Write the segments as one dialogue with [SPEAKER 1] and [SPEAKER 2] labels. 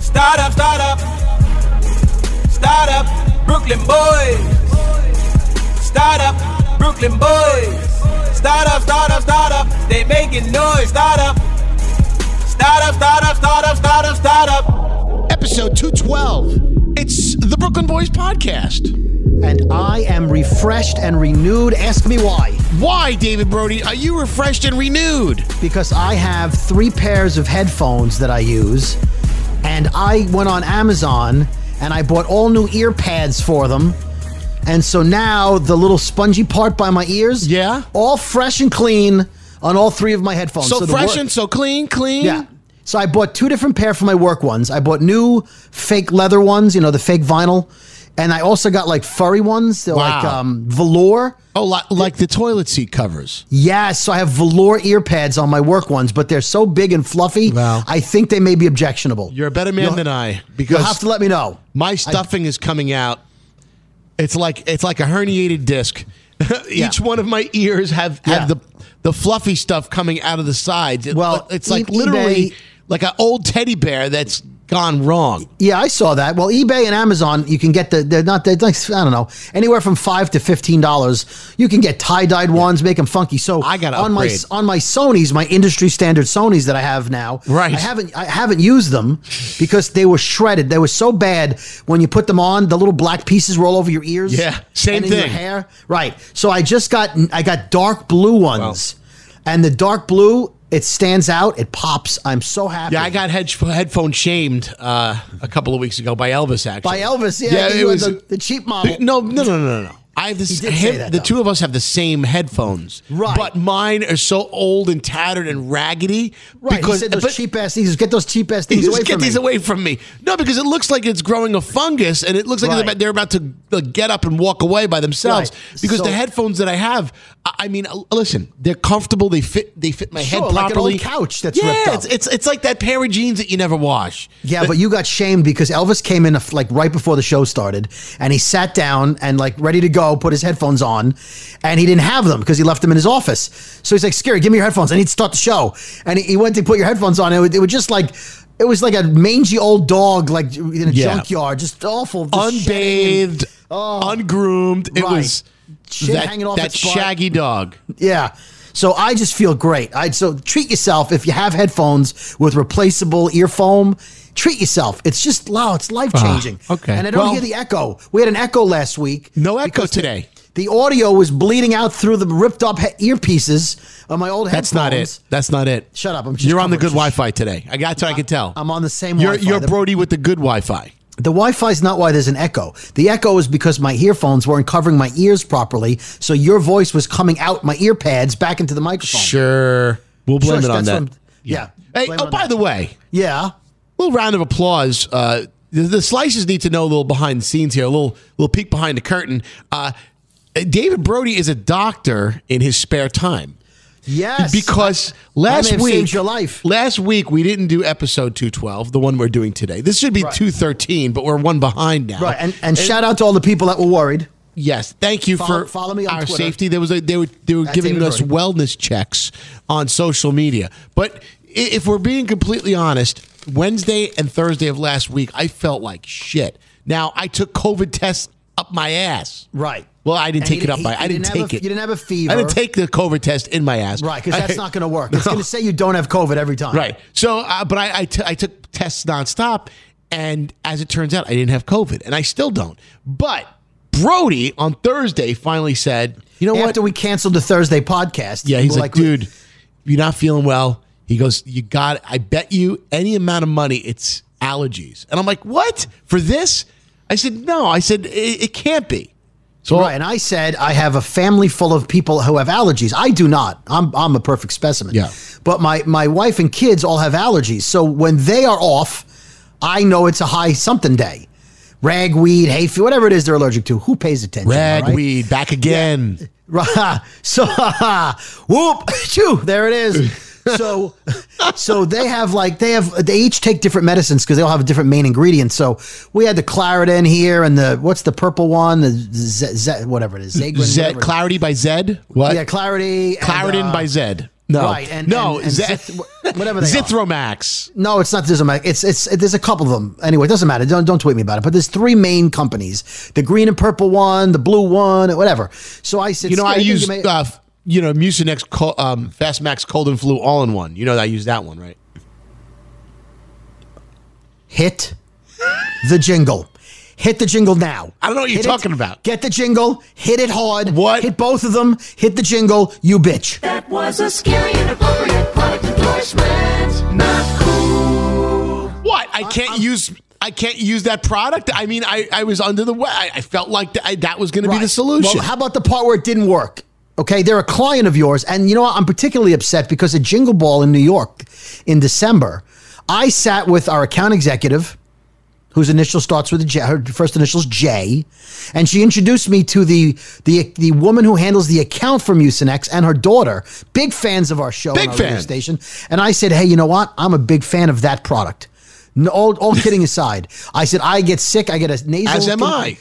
[SPEAKER 1] Start up, start up. Start up, Brooklyn boys. Start up, Brooklyn boys. Start up, start up, start up. They making noise. Start up. Start up, start up, start up, start up, start up.
[SPEAKER 2] Episode 212. It's the Brooklyn Boys Podcast.
[SPEAKER 3] And I am refreshed and renewed. Ask me why.
[SPEAKER 2] Why, David Brody, are you refreshed and renewed?
[SPEAKER 3] Because I have three pairs of headphones that I use, and I went on Amazon and I bought all new ear pads for them. And so now the little spongy part by my ears,
[SPEAKER 2] Yeah.
[SPEAKER 3] all fresh and clean on all three of my headphones.
[SPEAKER 2] So,
[SPEAKER 3] the
[SPEAKER 2] fresh and so clean, clean.
[SPEAKER 3] Yeah. So I bought two different pair for my work ones. I bought new fake leather ones, you know, the fake vinyl, and I also got like furry ones. They're like um, velour.
[SPEAKER 2] Oh, like, like the toilet seat covers.
[SPEAKER 3] Yes, so I have velour ear pads on my work ones, but they're so big and fluffy.
[SPEAKER 2] Wow.
[SPEAKER 3] I think they may be objectionable.
[SPEAKER 2] You're a better man
[SPEAKER 3] You'll-
[SPEAKER 2] than I because You'll
[SPEAKER 3] have to let me know.
[SPEAKER 2] my stuffing is coming out. It's like it's like a herniated disc. Each
[SPEAKER 3] Yeah.
[SPEAKER 2] one of my ears have have
[SPEAKER 3] Yeah.
[SPEAKER 2] the the fluffy stuff coming out of the sides. It-
[SPEAKER 3] Well,
[SPEAKER 2] it's like
[SPEAKER 3] e-
[SPEAKER 2] literally
[SPEAKER 3] eBay-
[SPEAKER 2] like an old teddy bear that's gone wrong.
[SPEAKER 3] Yeah, I saw that. Well, eBay and Amazon, you can get the they're not they're like I don't know anywhere from five to fifteen dollars. You can get tie dyed ones, make them funky. So
[SPEAKER 2] I gotta
[SPEAKER 3] on my on my Sony's, my industry standard Sony's that I have now.
[SPEAKER 2] Right.
[SPEAKER 3] I haven't I haven't used them because they were shredded. They were so bad when you put them on, the little black pieces roll over your ears.
[SPEAKER 2] Yeah, same
[SPEAKER 3] and in your
[SPEAKER 2] thing.
[SPEAKER 3] hair. Right. So I just got I got dark blue ones, and the dark blue it stands out. It pops. I'm so happy.
[SPEAKER 2] Yeah, I got head, headphone shamed uh, a couple of weeks ago by Elvis. Actually,
[SPEAKER 3] by Elvis. Yeah,
[SPEAKER 2] Yeah, it was
[SPEAKER 3] the, the cheap model.
[SPEAKER 2] No, no, no, no, no. I have this.
[SPEAKER 3] He did say
[SPEAKER 2] him-
[SPEAKER 3] that,
[SPEAKER 2] the
[SPEAKER 3] though.
[SPEAKER 2] two of us have the same headphones,
[SPEAKER 3] Right.
[SPEAKER 2] But mine are so old and tattered and raggedy.
[SPEAKER 3] Right, he said those
[SPEAKER 2] but-
[SPEAKER 3] cheap ass things. Get those cheap ass things away
[SPEAKER 2] get
[SPEAKER 3] from
[SPEAKER 2] these
[SPEAKER 3] me.
[SPEAKER 2] away from me. No, because it looks like it's growing a fungus, and it looks like
[SPEAKER 3] Right.
[SPEAKER 2] they're, about, to get up and walk away by themselves.
[SPEAKER 3] Right.
[SPEAKER 2] Because
[SPEAKER 3] So-
[SPEAKER 2] the headphones that I have, I mean, uh, listen, they're comfortable. They fit. They fit my
[SPEAKER 3] Sure,
[SPEAKER 2] head
[SPEAKER 3] like
[SPEAKER 2] properly.
[SPEAKER 3] old couch that's
[SPEAKER 2] yeah,
[SPEAKER 3] ripped up.
[SPEAKER 2] It's, it's it's like that pair of jeans that you never wash.
[SPEAKER 3] Yeah, but you got shamed because Elvis came in like right before the show started, and he sat down and like ready to go, put his headphones on, and he didn't have them because he left them in his office. So he's like, "Skeery, give me your headphones. I need to start the show." And he, he went to put your headphones on, and it, was- it was just like. It was like a mangy old dog, like in a
[SPEAKER 2] Yeah.
[SPEAKER 3] junkyard, just awful, just shedding and-
[SPEAKER 2] unbathed, ungroomed. It
[SPEAKER 3] Right.
[SPEAKER 2] was
[SPEAKER 3] Shit
[SPEAKER 2] that,
[SPEAKER 3] hanging off
[SPEAKER 2] that
[SPEAKER 3] its butt.
[SPEAKER 2] shaggy dog.
[SPEAKER 3] Yeah. So I just feel great. I so treat yourself if you have headphones with replaceable ear foam. Treat yourself. It's just wow, it's life changing.
[SPEAKER 2] Ah, okay.
[SPEAKER 3] And I don't
[SPEAKER 2] Well-
[SPEAKER 3] hear the echo. We had an echo last week.
[SPEAKER 2] No echo
[SPEAKER 3] because the-
[SPEAKER 2] today.
[SPEAKER 3] The audio was bleeding out through the ripped up he- earpieces of my old headphones.
[SPEAKER 2] That's not it. That's not it.
[SPEAKER 3] Shut up, I'm just
[SPEAKER 2] You're on the good Wi-Fi today. I got. I can tell.
[SPEAKER 3] I'm on the same
[SPEAKER 2] You're you're Brody with the good Wi-Fi.
[SPEAKER 3] The Wi-Fi is not why there's an echo. The echo is because my earphones weren't covering my ears properly, so your voice was coming out my ear pads back into the microphone.
[SPEAKER 2] Sure. We'll blame
[SPEAKER 3] Sure,
[SPEAKER 2] it on
[SPEAKER 3] that's
[SPEAKER 2] that.
[SPEAKER 3] what I'm- yeah.
[SPEAKER 2] Hey.
[SPEAKER 3] blame
[SPEAKER 2] Oh,
[SPEAKER 3] on
[SPEAKER 2] by
[SPEAKER 3] that.
[SPEAKER 2] the way,
[SPEAKER 3] Yeah.
[SPEAKER 2] little round of applause. Uh, the, the slices need to know a little behind the scenes here, a little little peek behind the curtain. Uh, David Brody is a doctor in his spare time.
[SPEAKER 3] Yes.
[SPEAKER 2] Because last week,
[SPEAKER 3] your life.
[SPEAKER 2] last week we didn't do episode two twelve, the one we're doing today. This should be
[SPEAKER 3] Right.
[SPEAKER 2] two thirteen, but we're one behind now.
[SPEAKER 3] Right, and, and shout out to all the people that were worried.
[SPEAKER 2] Yes, thank you
[SPEAKER 3] Follow-
[SPEAKER 2] for
[SPEAKER 3] follow me on
[SPEAKER 2] our
[SPEAKER 3] Twitter.
[SPEAKER 2] safety. There was a they were they were giving
[SPEAKER 3] David
[SPEAKER 2] us wellness checks on social media. But if we're being completely honest, Wednesday and Thursday of last week, I felt like shit. Now I took COVID tests up my ass.
[SPEAKER 3] Right.
[SPEAKER 2] Well, I didn't
[SPEAKER 3] And
[SPEAKER 2] take it up my.
[SPEAKER 3] you
[SPEAKER 2] I didn't
[SPEAKER 3] have
[SPEAKER 2] take
[SPEAKER 3] a-
[SPEAKER 2] it.
[SPEAKER 3] You didn't have a fever.
[SPEAKER 2] I didn't take the COVID test in my ass.
[SPEAKER 3] Right, because that's
[SPEAKER 2] I-
[SPEAKER 3] not going to work. It's going to say you don't have COVID every time.
[SPEAKER 2] Right. So, uh, but I, I, t- I took tests nonstop, and as it turns out, I didn't have COVID, and I still don't. But Brody on Thursday finally said, "You know what?
[SPEAKER 3] After we canceled the Thursday podcast.
[SPEAKER 2] Yeah, he's
[SPEAKER 3] we're
[SPEAKER 2] like, dude, you're not feeling well. He goes, you got. I bet you any amount of money, it's allergies. And I'm like, what for this? I said, no. I said it, it can't be. So
[SPEAKER 3] Right, and I said I have a family full of people who have allergies. I do not. I'm I'm a perfect specimen.
[SPEAKER 2] Yeah.
[SPEAKER 3] But my my wife and kids all have allergies. So when they are off, I know it's a high something day. Ragweed, hay fever, whatever it is they're allergic to. Who pays attention? all right?
[SPEAKER 2] ragweed back again.
[SPEAKER 3] Right. So whoop, choo, there it is. So so they have like they have they each take different medicines because they all have different main ingredients. So we had the Claritin here and the what's the purple one? The Z, Z, whatever it is. Zagrin,
[SPEAKER 2] Zed,
[SPEAKER 3] whatever.
[SPEAKER 2] clarity by Zed. What?
[SPEAKER 3] Yeah, Clarity. and,
[SPEAKER 2] Claritin
[SPEAKER 3] uh,
[SPEAKER 2] by Zed. No,
[SPEAKER 3] Right, and-
[SPEAKER 2] no,
[SPEAKER 3] and- and
[SPEAKER 2] Zed,
[SPEAKER 3] Zith- whatever they are.
[SPEAKER 2] Zithromax.
[SPEAKER 3] No, it's not Zithromax. It's it's there's a couple of them. Anyway, it doesn't matter. Don't don't tweet me about it. But there's three main companies: the green and purple one, the blue one, whatever. So I said,
[SPEAKER 2] You know, I use
[SPEAKER 3] may-"
[SPEAKER 2] uh, you know Mucinex, co- um, Fastmax, Cold and Flu, all in one. You know, I use that one, right?
[SPEAKER 3] hit the jingle. Hit the jingle now.
[SPEAKER 2] I don't know what you're
[SPEAKER 3] Hit it.
[SPEAKER 2] talking about.
[SPEAKER 3] Get the jingle. Hit it hard.
[SPEAKER 2] What?
[SPEAKER 3] Hit both of them. Hit the jingle. You bitch.
[SPEAKER 4] That was a scary and appropriate product endorsement. Not cool.
[SPEAKER 2] What? I can't use. I can't use that product. I mean, I, I was under the way. I, I felt like that, I, that was going to be the solution.
[SPEAKER 3] Well, how about the part where it didn't work? Okay, they're a client of yours, and you know what? I'm particularly upset because at Jingle Ball in New York in December, I sat with our account executive, whose initial starts with a J, her first initials J, and she introduced me to the the the woman who handles the account for Mucinex and her daughter, big fans of our show,
[SPEAKER 2] Big
[SPEAKER 3] our
[SPEAKER 2] fan.
[SPEAKER 3] station. And I said, hey, you know what? I'm a big fan of that product. No, all, all kidding aside, I said I get sick. I get a nasal.
[SPEAKER 2] As am I.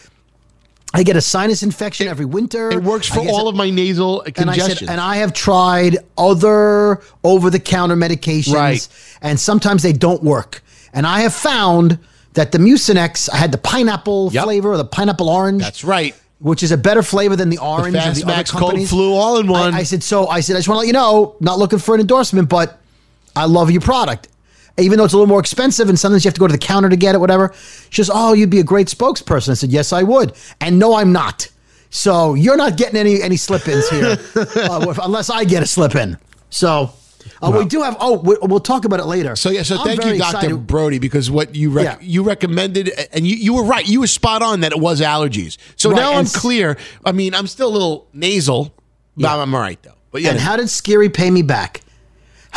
[SPEAKER 3] I get a sinus infection every winter.
[SPEAKER 2] It works for all of my nasal
[SPEAKER 3] and I
[SPEAKER 2] congestion.
[SPEAKER 3] said, and I have tried other over-the-counter medications,
[SPEAKER 2] Right.
[SPEAKER 3] and sometimes they don't work. And I have found that the Mucinex, I had the pineapple
[SPEAKER 2] Yep.
[SPEAKER 3] flavor or the pineapple orange.
[SPEAKER 2] That's right.
[SPEAKER 3] Which is a better flavor than the orange of the other
[SPEAKER 2] Fastmax Cold. Flu all in one.
[SPEAKER 3] I, I said so. I said I just want to let you know, not looking for an endorsement, but I love your product. Even though it's a little more expensive and sometimes you have to go to the counter to get it, whatever. She says, Oh, you'd be a great spokesperson. I said, Yes, I would. And no, I'm not. So you're not getting any any slip ins here uh, unless I get a slip in. So uh, we do have, oh, we, we'll talk about it later.
[SPEAKER 2] So yeah, so
[SPEAKER 3] I'm
[SPEAKER 2] thank you, Doctor
[SPEAKER 3] excited.
[SPEAKER 2] Brody, because what you rec-
[SPEAKER 3] Yeah.
[SPEAKER 2] you recommended, and you, you were right. You were spot on that it was allergies. So
[SPEAKER 3] Right,
[SPEAKER 2] now I'm clear. I mean, I'm still a little nasal, but
[SPEAKER 3] Yeah.
[SPEAKER 2] I'm all right though. But yeah,
[SPEAKER 3] And how did Skeery pay me back?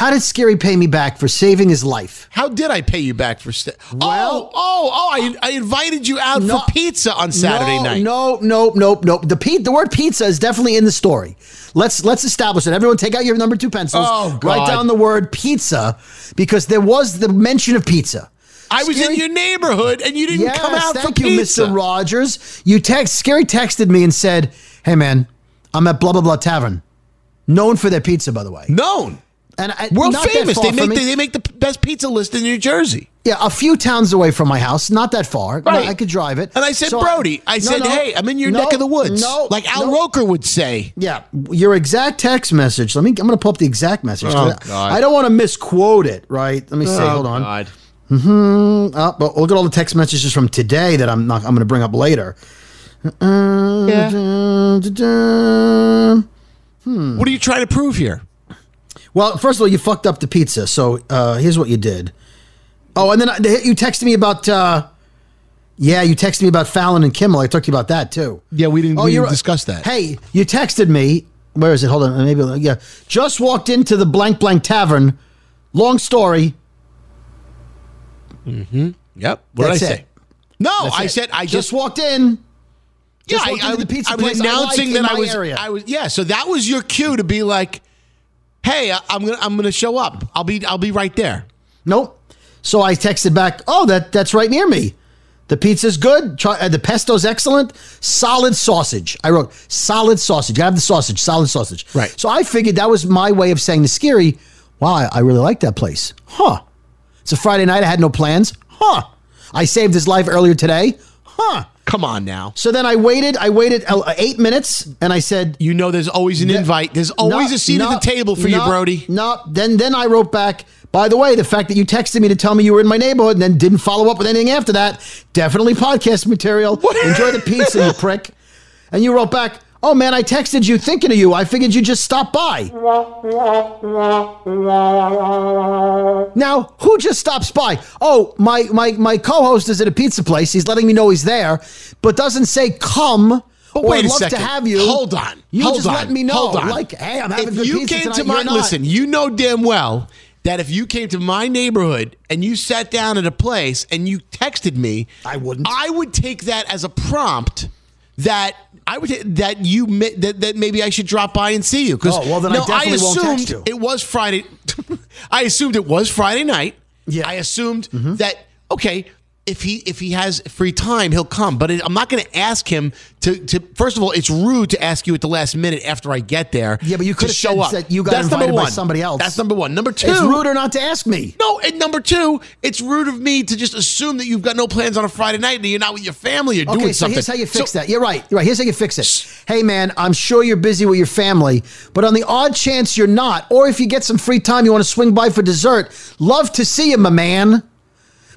[SPEAKER 3] How did Skeery pay me back for saving his life?
[SPEAKER 2] how did I pay you back for? St- oh,
[SPEAKER 3] Well-
[SPEAKER 2] oh, oh, oh! I, I invited you out
[SPEAKER 3] No-
[SPEAKER 2] for pizza on Saturday
[SPEAKER 3] no,
[SPEAKER 2] night.
[SPEAKER 3] No, no, no, no. The pe- the word pizza is definitely in the story. Let's let's establish it. Everyone, take out your number two pencils.
[SPEAKER 2] Oh,
[SPEAKER 3] Write down the word pizza because there was the mention of pizza.
[SPEAKER 2] I was
[SPEAKER 3] Skeery-
[SPEAKER 2] in your neighborhood, and you didn't
[SPEAKER 3] Yes,
[SPEAKER 2] come out
[SPEAKER 3] thank
[SPEAKER 2] for
[SPEAKER 3] you,
[SPEAKER 2] pizza.
[SPEAKER 3] Mr. Rogers. You text Skeery texted me and said, "Hey, man, I'm at blah blah blah tavern, known for their pizza, by the way,
[SPEAKER 2] Known,
[SPEAKER 3] and I,
[SPEAKER 2] world famous. They make the, they make the best pizza list in New Jersey.
[SPEAKER 3] Yeah, a few towns away from my house, not that far.
[SPEAKER 2] Right.
[SPEAKER 3] I could drive it.
[SPEAKER 2] And I said,
[SPEAKER 3] So
[SPEAKER 2] Brody, I
[SPEAKER 3] No,
[SPEAKER 2] said,
[SPEAKER 3] no,
[SPEAKER 2] hey, I'm in your
[SPEAKER 3] no,
[SPEAKER 2] neck of the woods,
[SPEAKER 3] No,
[SPEAKER 2] like Al
[SPEAKER 3] no.
[SPEAKER 2] Roker would say.
[SPEAKER 3] Yeah, your exact text message. Let me. I'm going to pull up the exact message.
[SPEAKER 2] Oh, God.
[SPEAKER 3] I don't want to misquote it. Right. Let me see. Hold on. Uh, but look at all the text messages from today that I'm not. I'm going to bring up later.
[SPEAKER 2] What are you trying to prove here?
[SPEAKER 3] Well, first of all, you fucked up the pizza. So uh, here's what you did. Oh, and then I, you texted me about. Uh, yeah, you texted me about Fallon and Kimmel. I talked to you about that too.
[SPEAKER 2] Yeah, we didn't,
[SPEAKER 3] Oh,
[SPEAKER 2] we didn't discuss that.
[SPEAKER 3] Hey, you texted me. Where is it? Hold on. Maybe yeah. Just walked into the blank blank tavern. Long story. Mhm.
[SPEAKER 2] Yep. What
[SPEAKER 3] That's
[SPEAKER 2] did I
[SPEAKER 3] it.
[SPEAKER 2] say? No,
[SPEAKER 3] That's
[SPEAKER 2] I
[SPEAKER 3] it.
[SPEAKER 2] said I
[SPEAKER 3] just
[SPEAKER 2] just
[SPEAKER 3] walked in.
[SPEAKER 2] yeah,
[SPEAKER 3] just
[SPEAKER 2] I,
[SPEAKER 3] walked
[SPEAKER 2] I,
[SPEAKER 3] into the pizza
[SPEAKER 2] I was
[SPEAKER 3] I
[SPEAKER 2] announcing
[SPEAKER 3] in
[SPEAKER 2] that I was
[SPEAKER 3] area.
[SPEAKER 2] I was yeah. So that was your cue to be like, hey, I- I'm gonna I'm gonna show up. I'll be I'll be right there.
[SPEAKER 3] Nope. So I texted back. Oh, that that's right near me. The pizza's good. Try, uh, the pesto's excellent. Solid sausage. I wrote solid sausage. I have the sausage. Solid sausage.
[SPEAKER 2] Right.
[SPEAKER 3] So I figured that was my way of saying to Skeery, "Wow, I, I really like that place." Huh. It's a Friday night. I had no plans. Huh. I saved his life earlier today. Huh.
[SPEAKER 2] Come on now.
[SPEAKER 3] So then I waited. I waited uh, eight minutes, and I said,
[SPEAKER 2] You know, there's always an invite. There's always
[SPEAKER 3] no,
[SPEAKER 2] a seat
[SPEAKER 3] no,
[SPEAKER 2] at the table for you, Brody.
[SPEAKER 3] No. Then then I wrote back. By the way, the fact that you texted me to tell me you were in my neighborhood and then didn't follow up with anything after that, definitely podcast material. Enjoy the pizza, you prick. And you wrote back, "Oh man, I texted you thinking of you. I figured you just stopped by." Now, who just stops by? Oh, my my my co-host is at a pizza place. He's letting me know he's there, but doesn't say come.
[SPEAKER 2] But
[SPEAKER 3] or
[SPEAKER 2] wait a
[SPEAKER 3] love
[SPEAKER 2] second.
[SPEAKER 3] to have you.
[SPEAKER 2] Hold on.
[SPEAKER 3] You
[SPEAKER 2] Hold
[SPEAKER 3] just
[SPEAKER 2] on.
[SPEAKER 3] let me know.
[SPEAKER 2] Hold on.
[SPEAKER 3] Like, hey, I'm having
[SPEAKER 2] if
[SPEAKER 3] good
[SPEAKER 2] you
[SPEAKER 3] pizza
[SPEAKER 2] came
[SPEAKER 3] tonight.
[SPEAKER 2] to my listen, you know damn well that if you came to my neighborhood and you sat down at a place and you texted me,
[SPEAKER 3] I wouldn't.
[SPEAKER 2] I would take that as a prompt that I would that you that, that maybe I should drop by and see you. Because
[SPEAKER 3] Oh, well, then I definitely won't
[SPEAKER 2] assumed
[SPEAKER 3] text you.
[SPEAKER 2] it was Friday. I assumed it was Friday night.
[SPEAKER 3] Yeah. Mm-hmm.
[SPEAKER 2] I assumed that okay. If he if he has free time, he'll come. But it, I'm not going to ask him to, to. First of all, it's rude to ask you at the last minute after I get there.
[SPEAKER 3] Yeah, but you could've
[SPEAKER 2] show up.
[SPEAKER 3] you got
[SPEAKER 2] That's
[SPEAKER 3] invited by somebody else.
[SPEAKER 2] That's number one. Number two,
[SPEAKER 3] It's ruder not to ask me.
[SPEAKER 2] no, and number two, it's rude of me to just assume that you've got no plans on a Friday night and you're not with your family or
[SPEAKER 3] Okay,
[SPEAKER 2] doing
[SPEAKER 3] so
[SPEAKER 2] something.
[SPEAKER 3] here's how you fix
[SPEAKER 2] So-
[SPEAKER 3] that. You're right. You're right. Here's how you fix it. Hey, man, I'm sure you're busy with your family, but on the odd chance you're not, or if you get some free time, you want to swing by for dessert, love to see you, my man.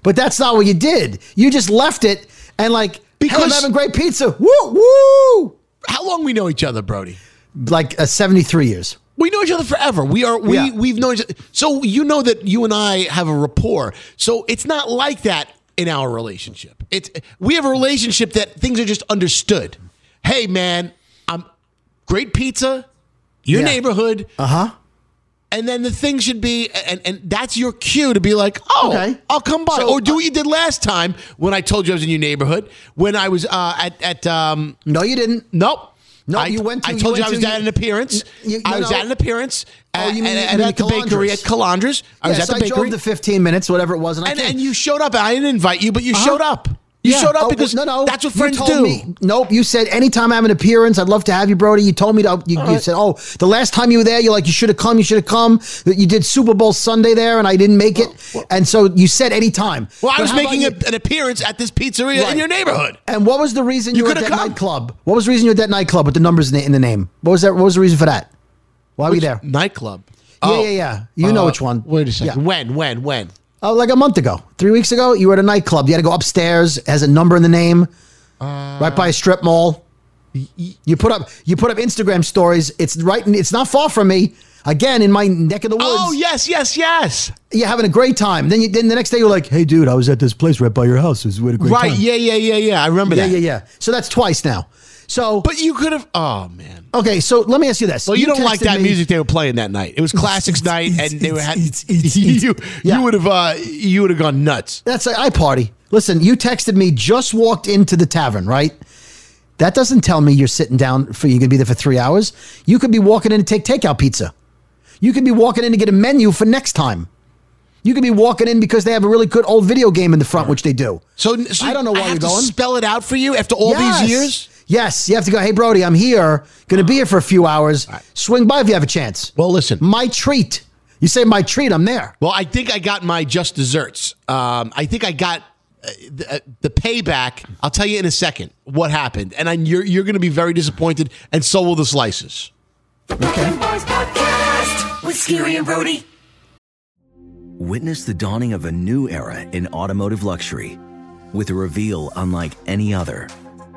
[SPEAKER 3] But that's not what you did. You just left it and like, because hey, I'm having great pizza. Woo, woo.
[SPEAKER 2] How long we know each other, Brody?
[SPEAKER 3] Like uh, 73 years.
[SPEAKER 2] We know each other forever. We are we
[SPEAKER 3] Yeah.
[SPEAKER 2] we've known each other. So you know that you and I have a rapport. So it's not like that in our relationship. It's we have a relationship that things are just understood. Hey man, I'm great pizza, your
[SPEAKER 3] Yeah.
[SPEAKER 2] neighborhood.
[SPEAKER 3] Uh huh.
[SPEAKER 2] And then the thing should be, and, and that's your cue to be like, oh,
[SPEAKER 3] Okay.
[SPEAKER 2] I'll come by.
[SPEAKER 3] So,
[SPEAKER 2] or do what you did last time when I told you I was in your neighborhood. When I was uh, at, at um,
[SPEAKER 3] No, you didn't.
[SPEAKER 2] Nope.
[SPEAKER 3] No,
[SPEAKER 2] I,
[SPEAKER 3] you went to-
[SPEAKER 2] I told you,
[SPEAKER 3] went
[SPEAKER 2] I was
[SPEAKER 3] to-
[SPEAKER 2] at an appearance.
[SPEAKER 3] N- you-
[SPEAKER 2] I was
[SPEAKER 3] no.
[SPEAKER 2] at an appearance.
[SPEAKER 3] Oh,
[SPEAKER 2] at,
[SPEAKER 3] you mean-
[SPEAKER 2] at,
[SPEAKER 3] you mean
[SPEAKER 2] at the bakery at Calandras. I was
[SPEAKER 3] yes,
[SPEAKER 2] at the
[SPEAKER 3] I
[SPEAKER 2] bakery.
[SPEAKER 3] drove the 15 minutes, whatever it was, and I
[SPEAKER 2] and, and you showed up. I didn't invite you, but you
[SPEAKER 3] Uh-huh.
[SPEAKER 2] showed up. You
[SPEAKER 3] Yeah.
[SPEAKER 2] showed up
[SPEAKER 3] Oh,
[SPEAKER 2] because
[SPEAKER 3] no, no.
[SPEAKER 2] that's what
[SPEAKER 3] You
[SPEAKER 2] friends
[SPEAKER 3] told
[SPEAKER 2] do.
[SPEAKER 3] Me, nope. You said anytime I have an appearance, I'd love to have you, Brody. You told me to. You, you said, oh, the last time you were there, you're like, you should have come. You should have come. That you did Super Bowl Sunday there, and I didn't make it. and so you said anytime.
[SPEAKER 2] Well, I
[SPEAKER 3] But
[SPEAKER 2] was making a, an appearance at this pizzeria
[SPEAKER 3] Right.
[SPEAKER 2] in your neighborhood.
[SPEAKER 3] And what was the reason you,
[SPEAKER 2] You
[SPEAKER 3] were at that
[SPEAKER 2] come.
[SPEAKER 3] nightclub? What was the reason you were at that nightclub with the numbers in the, in the name? What was that? What was the reason for that? Why were you there?
[SPEAKER 2] Nightclub.
[SPEAKER 3] Yeah,
[SPEAKER 2] Oh.
[SPEAKER 3] yeah, yeah. You know
[SPEAKER 2] Uh,
[SPEAKER 3] which one.
[SPEAKER 2] Wait a second.
[SPEAKER 3] Yeah.
[SPEAKER 2] When? When? When?
[SPEAKER 3] Oh, like a month ago, three weeks ago, you were at a nightclub. You had to go upstairs. It has a number in the name, uh, right by a strip mall. You put up you put up Instagram stories. It's right. It's not far from me. Again, in my neck of the woods.
[SPEAKER 2] Oh yes, yes, yes.
[SPEAKER 3] You're having a great time. Then you then the next day you're like, hey, dude, I was at this place right by your house. It was a great
[SPEAKER 2] Right.
[SPEAKER 3] time.
[SPEAKER 2] Yeah, yeah, yeah, yeah. I remember
[SPEAKER 3] yeah,
[SPEAKER 2] that.
[SPEAKER 3] Yeah, yeah, yeah. So that's twice now. So,
[SPEAKER 2] But you could have. Oh man.
[SPEAKER 3] okay. So let me ask you this.
[SPEAKER 2] Well, you, don't like that
[SPEAKER 3] me-
[SPEAKER 2] music they were playing that night. It was classics night, and they were had.
[SPEAKER 3] it's- it's-
[SPEAKER 2] you
[SPEAKER 3] Yeah.
[SPEAKER 2] you would have uh, you would have gone nuts.
[SPEAKER 3] That's I party. Listen, you texted me. Just walked into the tavern, right? That doesn't tell me you're sitting down for you're gonna be there for three hours. You could be walking in to take takeout pizza. You could be walking in to get a menu for next time. You could be walking in because they have a really good old video game in the front, which they do.
[SPEAKER 2] So, so
[SPEAKER 3] I don't know why
[SPEAKER 2] have
[SPEAKER 3] you're
[SPEAKER 2] to
[SPEAKER 3] going.
[SPEAKER 2] Spell it out for you after all
[SPEAKER 3] Yes.
[SPEAKER 2] these years.
[SPEAKER 3] Yes, you have to go. Hey, Brody, I'm here. Going to be here for a few hours. Swing by if you have a chance.
[SPEAKER 2] Well, listen.
[SPEAKER 3] My treat. You say my treat. I'm there.
[SPEAKER 2] Well, I think I got my just desserts. Um, I think I got uh, the, uh, the payback. I'll tell you in a second what happened, and I, you're you're going to be very disappointed, and so will the slices.
[SPEAKER 4] Boys Podcast with Skeery and Brody.
[SPEAKER 5] Witness the dawning of a new era in automotive luxury with a reveal unlike any other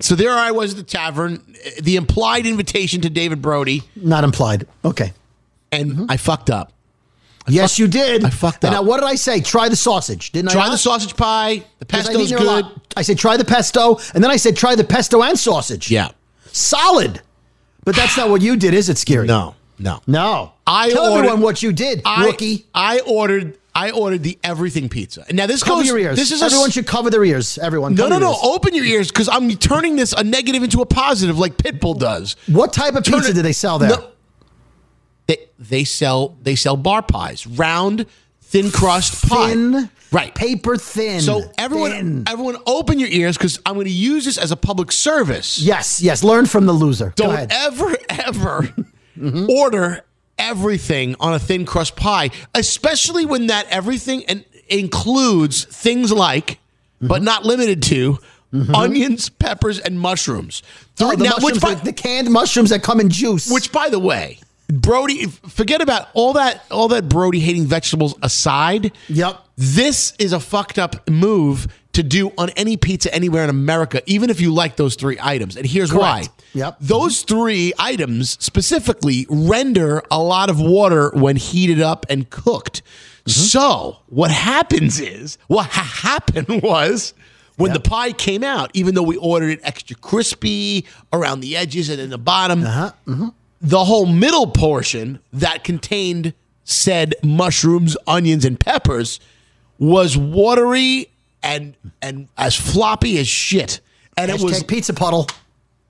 [SPEAKER 2] So there I was at the tavern, the implied invitation to David Brody,
[SPEAKER 3] Not implied. Okay.
[SPEAKER 2] and mm-hmm. I fucked up.
[SPEAKER 3] yes, you did.
[SPEAKER 2] I fucked
[SPEAKER 3] And
[SPEAKER 2] up.
[SPEAKER 3] now, what did I say? Try the sausage. Didn't I?
[SPEAKER 2] Try the sausage pie. The
[SPEAKER 3] I
[SPEAKER 2] pesto's
[SPEAKER 3] think there are a
[SPEAKER 2] good.
[SPEAKER 3] I said try the pesto, and then I said try the pesto and sausage.
[SPEAKER 2] Yeah.
[SPEAKER 3] Solid. But that's not what you did, is it, Skeery?
[SPEAKER 2] No, no.
[SPEAKER 3] No.
[SPEAKER 2] I
[SPEAKER 3] Tell
[SPEAKER 2] ordered-
[SPEAKER 3] everyone what you did,
[SPEAKER 2] I,
[SPEAKER 3] rookie.
[SPEAKER 2] I ordered. I ordered the everything pizza. Now this
[SPEAKER 3] Cover
[SPEAKER 2] goes.
[SPEAKER 3] your ears.
[SPEAKER 2] This is a
[SPEAKER 3] everyone should cover their ears. Everyone.
[SPEAKER 2] No, no, no.
[SPEAKER 3] ears.
[SPEAKER 2] Open your ears because I'm turning this a negative into a positive, like Pitbull does.
[SPEAKER 3] What type of pizza do they sell there?
[SPEAKER 2] No. They they sell they sell bar pies, round, thin crust pie.
[SPEAKER 3] Thin,
[SPEAKER 2] right?
[SPEAKER 3] paper thin.
[SPEAKER 2] So everyone,
[SPEAKER 3] Thin.
[SPEAKER 2] everyone, open your ears because I'm going to use this as a public service.
[SPEAKER 3] Yes, yes. Learn from the loser.
[SPEAKER 2] Don't
[SPEAKER 3] ahead.
[SPEAKER 2] ever, ever order everything on a thin crust pie, especially when that everything and includes things like, but not limited to, mm-hmm. onions, peppers, and mushrooms.
[SPEAKER 3] Oh,
[SPEAKER 2] Three-
[SPEAKER 3] the,
[SPEAKER 2] now,
[SPEAKER 3] mushrooms,
[SPEAKER 2] by,
[SPEAKER 3] the canned mushrooms that come in juice.
[SPEAKER 2] which, by the way, Brody, forget about all that, all that Brody hating vegetables aside.
[SPEAKER 3] Yep.
[SPEAKER 2] This is a fucked up move to do on any pizza anywhere in America, even if you like those three items. And here's
[SPEAKER 3] Correct.
[SPEAKER 2] why.
[SPEAKER 3] Yep.
[SPEAKER 2] Those three items specifically render a lot of water when heated up and cooked.
[SPEAKER 3] Mm-hmm.
[SPEAKER 2] So what happens is, what ha- happened was when the pie came out, even though we ordered it extra crispy around the edges and in the bottom,
[SPEAKER 3] Uh-huh. Mm-hmm.
[SPEAKER 2] the whole middle portion that contained said mushrooms, onions, and peppers was watery and and as floppy as shit. And it
[SPEAKER 3] Hashtag
[SPEAKER 2] was
[SPEAKER 3] pizza puddle.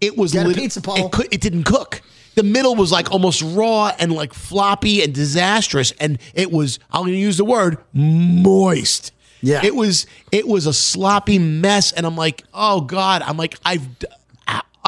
[SPEAKER 2] it was
[SPEAKER 3] Get a
[SPEAKER 2] lit-
[SPEAKER 3] pizza, Paul.
[SPEAKER 2] It, could, it didn't cook. The middle was like almost raw and like floppy and disastrous, and it was I'm going to use the word moist.
[SPEAKER 3] Yeah.
[SPEAKER 2] it was it was a sloppy mess, and I'm like, oh god, I'm like I've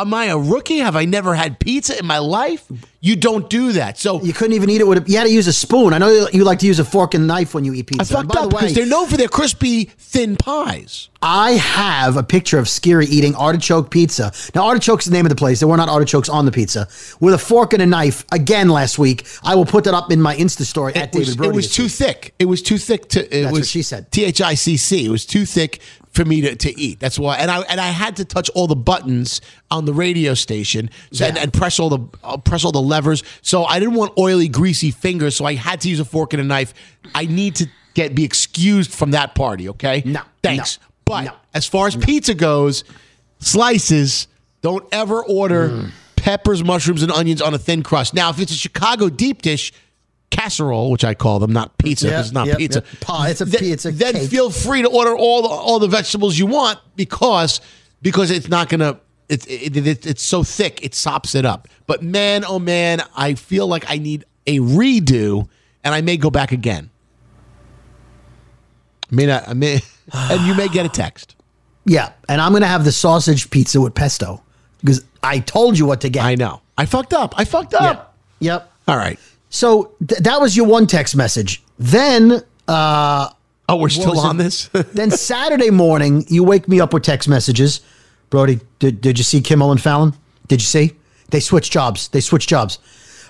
[SPEAKER 2] am I a rookie? Have I never had pizza in my life? You don't do that. So
[SPEAKER 3] You couldn't even eat it with. A, you had to use a spoon. I know you- like to use a fork and knife when you eat pizza.
[SPEAKER 2] I fucked
[SPEAKER 3] by
[SPEAKER 2] up
[SPEAKER 3] the way,
[SPEAKER 2] because they're known for their crispy, thin pies.
[SPEAKER 3] I have a picture of Skeery eating artichoke pizza. Now, artichoke's the name of the place. There were not artichokes on the pizza. With a fork and a knife, again last week. I will put that up in my Insta story at
[SPEAKER 2] It
[SPEAKER 3] David
[SPEAKER 2] was,
[SPEAKER 3] Brody.
[SPEAKER 2] it was too
[SPEAKER 3] week.
[SPEAKER 2] thick. It was too thick to. It
[SPEAKER 3] That's
[SPEAKER 2] was
[SPEAKER 3] what she said.
[SPEAKER 2] T H I C C. It was too thick for me to, to eat. That's why. And I and I had to touch all the buttons on the radio station so, and,
[SPEAKER 3] Yeah.
[SPEAKER 2] and press all the uh, press all the levers. So I didn't want oily, greasy fingers. So I had to use a fork and a knife. I need to get be excused from that party. Okay.
[SPEAKER 3] No,
[SPEAKER 2] Thanks.
[SPEAKER 3] no,
[SPEAKER 2] but
[SPEAKER 3] no,
[SPEAKER 2] as far as pizza goes, slices. Don't ever order
[SPEAKER 3] Mm.
[SPEAKER 2] peppers, mushrooms, and onions on a thin crust. Now, if it's a Chicago deep dish casserole, which I call them, not pizza.
[SPEAKER 3] Yeah,
[SPEAKER 2] it's not
[SPEAKER 3] yep,
[SPEAKER 2] pizza.
[SPEAKER 3] yep. Pa- it's a-
[SPEAKER 2] then,
[SPEAKER 3] it's a
[SPEAKER 2] then
[SPEAKER 3] cake.
[SPEAKER 2] feel free to order all the all the vegetables you want because because it's not gonna. It's it, it, it's so thick it sops it up. But man, oh man, I feel like I need a redo, and I may go back again. I mean, I, I may, and you may get a text.
[SPEAKER 3] Yeah, and I'm going to have the sausage pizza with pesto because I told you what to get.
[SPEAKER 2] I know. I fucked up. I fucked up.
[SPEAKER 3] Yep. Yep.
[SPEAKER 2] All right.
[SPEAKER 3] So th- that was your one text message. Then, uh,
[SPEAKER 2] Oh, we're still on
[SPEAKER 3] it?
[SPEAKER 2] this.
[SPEAKER 3] then Saturday morning, you wake me up with text messages. Brody, did, did you see Kimmel and Fallon? Did you see? They switched jobs. They switched jobs.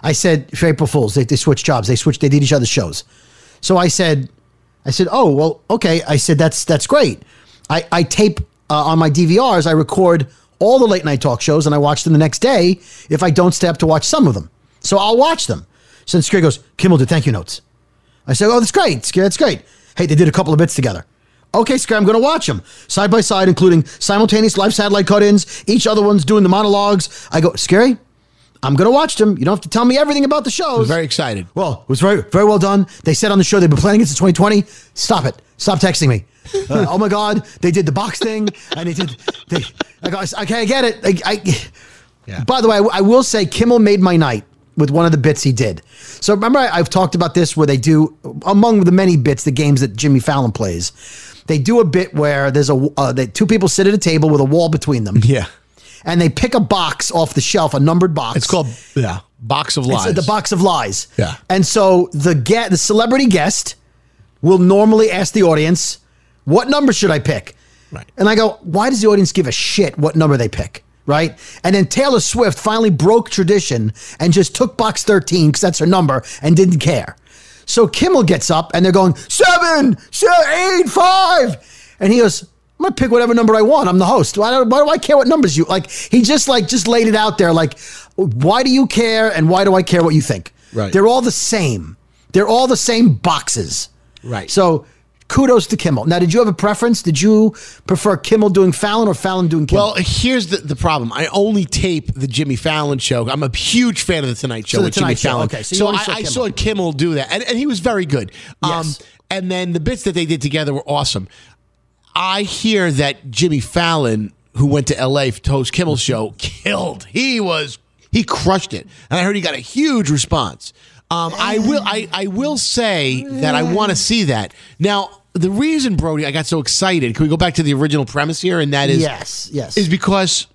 [SPEAKER 3] I said, for April Fools, they, they switched jobs. They switched, they did each other's shows. So I said, I said, oh, well, okay. I said, that's, that's great. I, I tape uh, on my DVRs, I record all the late night talk shows and I watch them the next day if I don't stay up to watch some of them. So I'll watch them. So then Skeery goes, Kimmel did thank you notes. I said, oh, that's great. Skeery, that's great. Hey, they did a couple of bits together. Okay, Skeery, I'm going to watch them side by side, including simultaneous live satellite cut ins. Each other one's doing the monologues. I go, Skeery, I'm going to watch them. You don't have to tell me everything about the
[SPEAKER 2] was very excited.
[SPEAKER 3] Well, it was very, very well done. They said on the show they've been planning it since 2020. Stop it. Stop texting me. Uh, oh my God, they did the box thing, and they did. They, I go, okay, I get it. I, I,
[SPEAKER 2] Yeah.
[SPEAKER 3] By the way, I, I will say Kimmel made my night with one of the bits he did. So remember, I, I've talked about this where they do among the many bits, the games that Jimmy Fallon plays. They do a bit where there's a uh, they, two people sit at a table with a wall between them,
[SPEAKER 2] Yeah.
[SPEAKER 3] and they pick a box off the shelf, a numbered box.
[SPEAKER 2] It's called yeah, box of lies.
[SPEAKER 3] It's the box of lies.
[SPEAKER 2] Yeah.
[SPEAKER 3] And so the get the celebrity guest will normally ask the audience, "What number should I pick?"
[SPEAKER 2] Right.
[SPEAKER 3] And I go, "Why does the audience give a shit what number they pick?" Right. And then Taylor Swift finally broke tradition and just took box 13 because that's her number and didn't care. So Kimmel gets up and they're going, seven, seven, eight, five. And he goes, I'm gonna pick whatever number I want. I'm the host. Why why do I care what numbers you like? He just like just laid it out there. Like, why do you care and why do I care what you think?
[SPEAKER 2] Right.
[SPEAKER 3] They're all the same. They're all the same boxes.
[SPEAKER 2] Right.
[SPEAKER 3] So kudos to Kimmel. Now, did you have a preference? Did you prefer Kimmel doing Fallon or Fallon doing Kimmel?
[SPEAKER 2] Well, here's the, the problem. I only tape the Jimmy Fallon show. I'm a huge fan of the Tonight Show
[SPEAKER 3] So the
[SPEAKER 2] with Jimmy
[SPEAKER 3] Show,
[SPEAKER 2] Fallon.
[SPEAKER 3] okay, so
[SPEAKER 2] so I,
[SPEAKER 3] saw
[SPEAKER 2] I
[SPEAKER 3] Kimmel.
[SPEAKER 2] saw Kimmel do that, and, and he was very good. Um,
[SPEAKER 3] Yes.
[SPEAKER 2] and then the bits that they did together were awesome. I hear that Jimmy Fallon, who went to LA to host Kimmel's show, killed. He was he crushed it, and I heard he got a huge response. Um, I will I, I will say that I want to see that now. The reason, Brody, I got so excited. Can we go back to the original premise here? And that is
[SPEAKER 3] yes, yes.
[SPEAKER 2] is because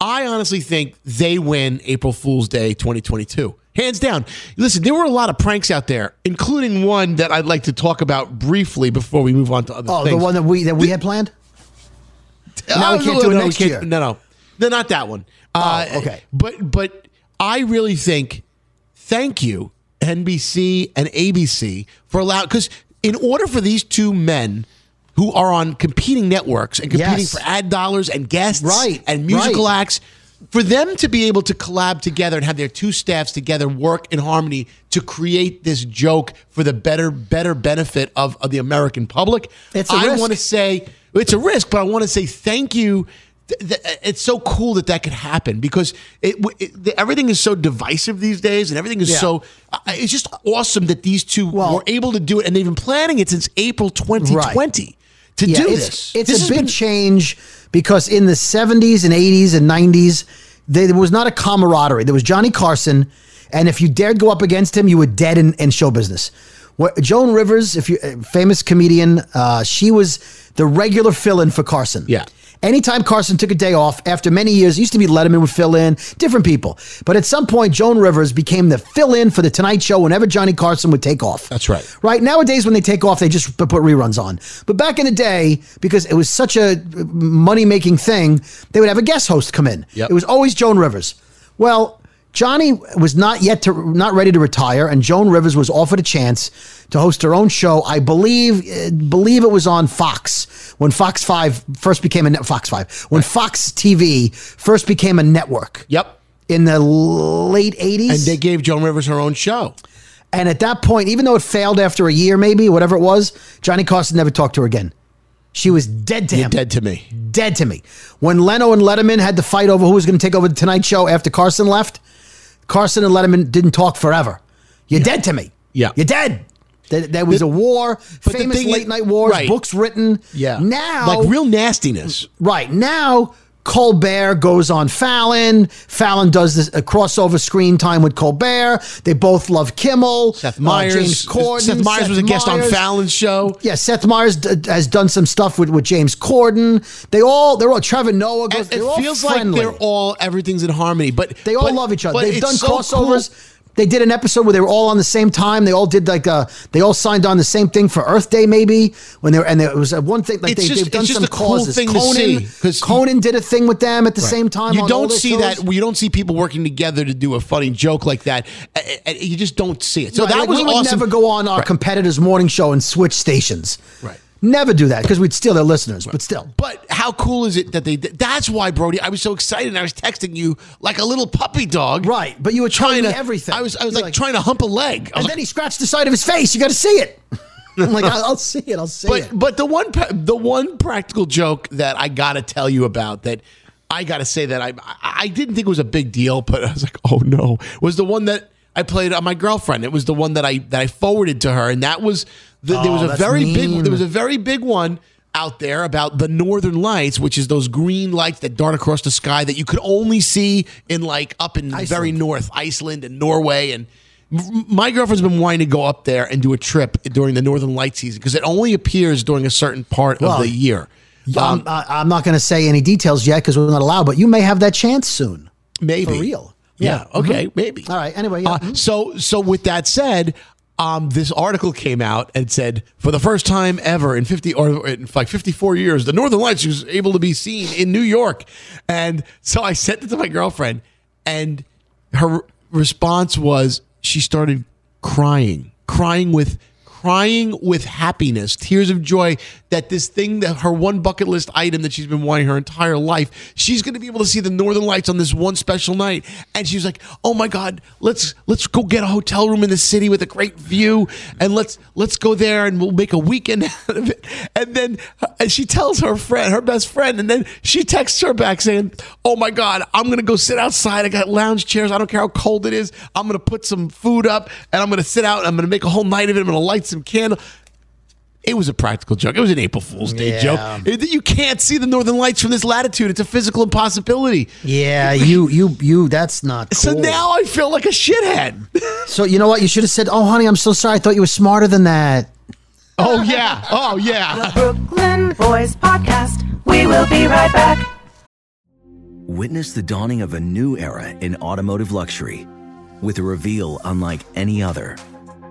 [SPEAKER 2] I honestly think they win April Fool's Day 2022. Hands down. Listen, there were a lot of pranks out there, including one that I'd like to talk about briefly before we move on to other
[SPEAKER 3] oh,
[SPEAKER 2] things.
[SPEAKER 3] the one that we that we had planned. Now we
[SPEAKER 2] Oh,
[SPEAKER 3] can't do it
[SPEAKER 2] no,
[SPEAKER 3] next year.
[SPEAKER 2] No, no, no, not that one. Uh,
[SPEAKER 3] okay.
[SPEAKER 2] But but I really think thank you NBC and ABC for allowing because in order for these two men who are on competing networks and competing
[SPEAKER 3] Yes.
[SPEAKER 2] for ad dollars and guests
[SPEAKER 3] Right,
[SPEAKER 2] and musical
[SPEAKER 3] right.
[SPEAKER 2] acts for them to be able to collab together and have their two staffs together work in harmony to create this joke for the better better benefit of, of the American public I want to say it's a risk, but I want to say thank you. It's so cool that that could happen because it, it, everything is so divisive these days, and everything is
[SPEAKER 3] Yeah.
[SPEAKER 2] so. uh, It's just awesome that these two
[SPEAKER 3] Well-
[SPEAKER 2] were able to do it, and they've been planning it since April 2020 to
[SPEAKER 3] Yeah,
[SPEAKER 2] do
[SPEAKER 3] it's,
[SPEAKER 2] this.
[SPEAKER 3] It's
[SPEAKER 2] This
[SPEAKER 3] a big
[SPEAKER 2] been-
[SPEAKER 3] change because in the 70s and 80s and 90s, they, there was not a camaraderie. There was Johnny Carson, and if you dared go up against him, you were dead in, in show business. What, Joan Rivers, if you uh, famous comedian, uh, she was the regular fill-in for Carson.
[SPEAKER 2] Yeah.
[SPEAKER 3] Anytime Carson took a day off after many years, it used to be Letterman would fill in, different people. But at some point, Joan Rivers became the fill in for the Tonight Show whenever Johnny Carson would take off.
[SPEAKER 2] That's right.
[SPEAKER 3] Right nowadays, when they take off, they just put reruns on. But back in the day, because it was such a uh, money making thing, they would have a guest host come in.
[SPEAKER 2] Yep.
[SPEAKER 3] It was always Joan Rivers. Well, Johnny was not yet to not ready to retire, and Joan Rivers was offered a chance to host her own show. I believe uh, believe it was on Fox when Fox Five first became a net, Fox Five when Fox TV first became a network
[SPEAKER 2] Yep.
[SPEAKER 3] in the late eighties.
[SPEAKER 2] And they gave Joan Rivers her own show.
[SPEAKER 3] And at that point, even though it failed after a year, maybe whatever it was, Johnny Carson never talked to her again. She was dead to
[SPEAKER 2] You're
[SPEAKER 3] him.
[SPEAKER 2] dead to me.
[SPEAKER 3] Dead to me. When Leno and Letterman had to fight over who was going to take over the Tonight Show after Carson left, Carson and Letterman didn't talk forever. You're dead to me.
[SPEAKER 2] Yeah.
[SPEAKER 3] You're dead. There, there was
[SPEAKER 2] The-
[SPEAKER 3] a war, famous
[SPEAKER 2] thing is-
[SPEAKER 3] late night wars,
[SPEAKER 2] right.
[SPEAKER 3] books written.
[SPEAKER 2] Yeah.
[SPEAKER 3] Now,
[SPEAKER 2] like real nastiness.
[SPEAKER 3] Right. Now, Colbert goes on Fallon. Fallon does this a crossover screen time with Colbert. They both love Kimmel.
[SPEAKER 2] Seth
[SPEAKER 3] uh,
[SPEAKER 2] Meyers.
[SPEAKER 3] James Corden.
[SPEAKER 2] Seth Meyers was a guest on Fallon's show.
[SPEAKER 3] Yeah, Seth Meyers d- has done some stuff with, with James Corden. They all, they're all, Trevor Noah goes,
[SPEAKER 2] And
[SPEAKER 3] they're
[SPEAKER 2] it
[SPEAKER 3] all
[SPEAKER 2] feels like they're all everything's in harmony, but
[SPEAKER 3] They all
[SPEAKER 2] but-
[SPEAKER 3] love each other. They've done
[SPEAKER 2] so
[SPEAKER 3] crossovers.
[SPEAKER 2] cool.
[SPEAKER 3] They did an episode where they were all on the same time. They all did like uh they all signed on the same thing for Earth Day, maybe when they were, and there was uh, one thing like
[SPEAKER 2] It's
[SPEAKER 3] they,
[SPEAKER 2] just-
[SPEAKER 3] they've done some
[SPEAKER 2] a cool thing to
[SPEAKER 3] Conan,
[SPEAKER 2] see, 'cause you-
[SPEAKER 3] Conan did a thing with them at the same time.
[SPEAKER 2] You
[SPEAKER 3] on
[SPEAKER 2] don't see
[SPEAKER 3] shows.
[SPEAKER 2] that. You don't see people working together to do a funny joke like that. You just don't see it. So
[SPEAKER 3] Right,
[SPEAKER 2] that
[SPEAKER 3] like,
[SPEAKER 2] was
[SPEAKER 3] we would
[SPEAKER 2] awesome.
[SPEAKER 3] never go on our
[SPEAKER 2] Right.
[SPEAKER 3] competitors' morning show and switch stations.
[SPEAKER 2] Right.
[SPEAKER 3] Never do that because we'd steal their listeners. But still,
[SPEAKER 2] But how cool is it that they did? That's why, Brody, I was so excited. And I was texting you like a little puppy dog.
[SPEAKER 3] right. But you were trying to everything.
[SPEAKER 2] I was, I was
[SPEAKER 3] You're
[SPEAKER 2] like, trying to hump a leg. I was
[SPEAKER 3] and then he scratched the side of his face. You got to see it. I'm like, I'll, I'll see it. I'll see it.
[SPEAKER 2] but the one the one practical joke that I got to tell you about that I got to say that I I didn't think it was a big deal, but I was like, oh no, was the one that I played on my girlfriend. It was the one that I that I forwarded to her, and that was the, there was
[SPEAKER 3] Oh,
[SPEAKER 2] a very
[SPEAKER 3] mean.
[SPEAKER 2] big there was a very big one out there about the northern lights which is those green lights that dart across the sky that you could only see in like up in
[SPEAKER 3] Iceland.
[SPEAKER 2] very north iceland and norway and my girlfriend's been wanting to go up there and do a trip during the northern light season because it only appears during a certain part
[SPEAKER 3] Well,
[SPEAKER 2] of the year
[SPEAKER 3] Um, I, I'm not going to say any details yet because we're not allowed, but you may have that chance soon.
[SPEAKER 2] maybe
[SPEAKER 3] For real.
[SPEAKER 2] Yeah,
[SPEAKER 3] Yeah.
[SPEAKER 2] okay maybe
[SPEAKER 3] All right. Anyway, yeah.
[SPEAKER 2] Uh,
[SPEAKER 3] Mhm.
[SPEAKER 2] so so with that said, um, this article came out and said for the first time ever in fifty or in like fifty four years, the Northern Lights was able to be seen in New York, and so I sent it to my girlfriend, and her response was she started crying, crying with crying with happiness, tears of joy that this thing that her one bucket list item that she's been wanting her entire life, she's going to be able to see the northern lights on this one special night. And she's like, "Oh my god, let's let's go get a hotel room in the city with a great view and let's let's go there and we'll make a weekend out of it." And then and she tells her friend, her best friend, and then she texts her back saying, "Oh my god, I'm going to go sit outside. I got lounge chairs. I don't care how cold it is. I'm going to put some food up and I'm going to sit out I'm going to make a whole night of it. I'm going to light some candle." It was a practical joke. It was an April Fool's Day
[SPEAKER 3] Yeah.
[SPEAKER 2] joke. You can't see the northern lights from this latitude. It's a physical impossibility.
[SPEAKER 3] yeah, you, you, you. That's not cool.
[SPEAKER 2] So now I feel like a shithead.
[SPEAKER 3] So you know what? You should have said, "Oh, honey, I'm so sorry. I thought you were smarter than that."
[SPEAKER 2] oh yeah. Oh yeah.
[SPEAKER 6] The Brooklyn Boys Podcast. We will be right back.
[SPEAKER 5] Witness the dawning of a new era in automotive luxury with a reveal unlike any other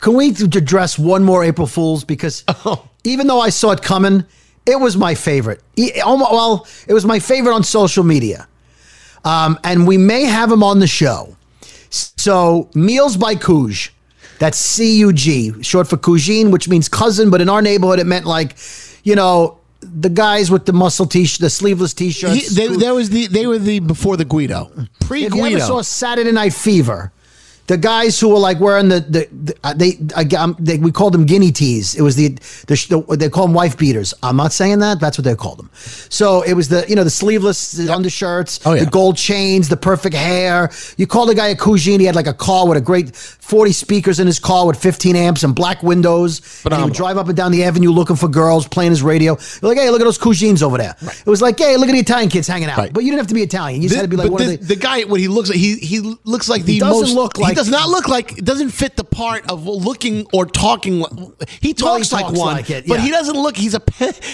[SPEAKER 3] Can we address one more April Fool's? Because even though I saw it coming, it was my favorite. Well, it was my favorite on social media. Um, and we may have him on the show. So, Meals by Couge, that's C U G, short for Cougine, which means cousin, but in our neighborhood, it meant like, you know, the guys with the muscle t the sleeveless t shirts.
[SPEAKER 2] they, that was the they were the before the Guido, pre
[SPEAKER 3] If you ever
[SPEAKER 2] Guido.
[SPEAKER 3] saw Saturday Night Fever, the guys who were like wearing the the, the uh, they, I, um, they we called them guinea tees. It was the, the, the they call them wife beaters. I'm not saying that. That's what they called them. So it was the you know the sleeveless undershirts,
[SPEAKER 2] Oh, yeah.
[SPEAKER 3] the gold chains, the perfect hair. You called the guy a cougine. He had like a car with a great 40 speakers in his car with 15 amps and black windows. And he would drive up and down the avenue looking for girls, playing his radio. You're like, hey, look at those cougines over there. It was like, hey, look at the Italian kids hanging out.
[SPEAKER 2] Right.
[SPEAKER 3] But you didn't have to be Italian. You just had to be like one
[SPEAKER 2] the,
[SPEAKER 3] of the.
[SPEAKER 2] the guy when he looks like he he looks like the
[SPEAKER 3] He doesn't
[SPEAKER 2] most
[SPEAKER 3] look
[SPEAKER 2] he
[SPEAKER 3] like-
[SPEAKER 2] does not look like it doesn't fit the part of looking or talking he talks like
[SPEAKER 3] talks
[SPEAKER 2] one
[SPEAKER 3] like it,
[SPEAKER 2] but he doesn't look he's a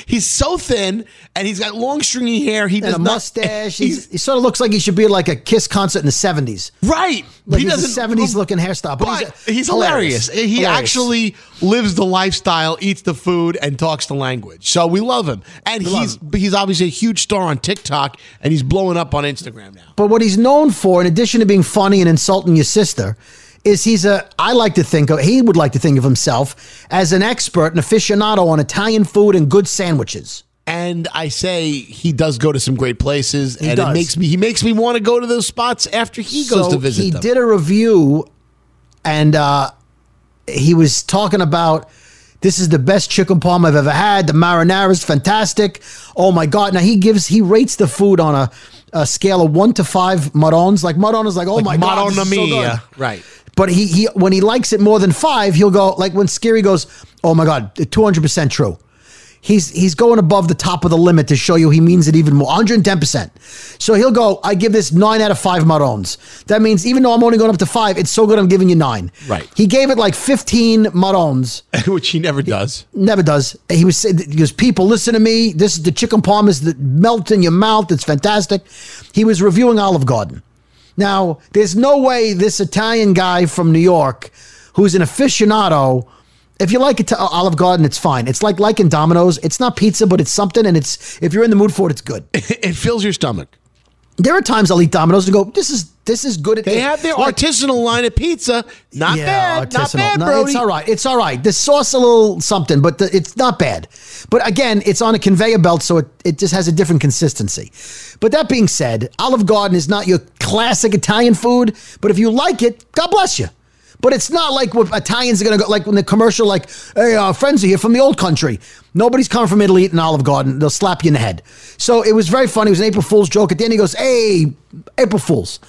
[SPEAKER 2] he's so thin and he's got long stringy hair he does
[SPEAKER 3] and a
[SPEAKER 2] not
[SPEAKER 3] mustache. He's, he sort of looks like he should be like a Kiss concert in the seventies.
[SPEAKER 2] right
[SPEAKER 3] Like
[SPEAKER 2] he
[SPEAKER 3] he's a
[SPEAKER 2] doesn't
[SPEAKER 3] seventies looking hairstyle, but,
[SPEAKER 2] but
[SPEAKER 3] he's,
[SPEAKER 2] he's, hilarious. He
[SPEAKER 3] Hilarious.
[SPEAKER 2] actually lives the lifestyle, eats the food, and talks the language. So we love him, and
[SPEAKER 3] We
[SPEAKER 2] he's he's obviously a huge star on TikTok, and he's blowing up on Instagram now.
[SPEAKER 3] But what he's known for, in addition to being funny and insulting your sister, is he's a. I like to think of. He would like to think of himself as an expert, an aficionado on Italian food and good sandwiches.
[SPEAKER 2] And I say he does go to some great places,
[SPEAKER 3] He
[SPEAKER 2] and
[SPEAKER 3] does.
[SPEAKER 2] it makes me he makes me want to go to those spots after he goes
[SPEAKER 3] so
[SPEAKER 2] to visit
[SPEAKER 3] he
[SPEAKER 2] them.
[SPEAKER 3] did a review, and uh, he was talking about this is the best chicken palm I've ever had. The marinara is fantastic. Oh my god! Now he gives he rates the food on a, a scale of one to five marons. Like maron is like oh my god, this is so good.
[SPEAKER 2] right?
[SPEAKER 3] But he he when he likes it more than five, he'll go like when Skeery goes, oh my god, two hundred percent true. He's he's going above the top of the limit to show you he means it even more, one hundred and ten percent. So he'll go, I give this nine out of five marons. That means even though I'm only going up to five, it's so good I'm giving you nine.
[SPEAKER 2] Right.
[SPEAKER 3] He gave it like fifteen marons.
[SPEAKER 2] Which he never does.
[SPEAKER 3] Never does. He was saying, he goes, people, listen to me. This is the chicken parmas that melt in your mouth. It's fantastic. He was reviewing Olive Garden. Now, there's no way this Italian guy from New York, who's an aficionado, if you like it to Olive Garden, it's fine. It's like liking Domino's. It's not pizza, but it's something, and it's if you're in the mood for it, it's good.
[SPEAKER 2] It fills your stomach.
[SPEAKER 3] There are times I'll eat Domino's and go, this is this is good.
[SPEAKER 2] They have their
[SPEAKER 3] Like-
[SPEAKER 2] artisanal line of pizza. Not bad. Not
[SPEAKER 3] artisanal.
[SPEAKER 2] bad,
[SPEAKER 3] No,
[SPEAKER 2] Brody.
[SPEAKER 3] It's all right. It's all right. The sauce a little something, but the, it's not bad. But again, it's on a conveyor belt, so it, it just has a different consistency. But that being said, Olive Garden is not your classic Italian food, but if you like it, God bless you. But it's not like what Italians are going to go, like when the commercial, like, hey, our friends are here from the old country. Nobody's coming from Italy eating Olive Garden. They'll slap you in the head. So it was very funny. It was an April Fool's joke. At the end, he goes, hey, April Fools.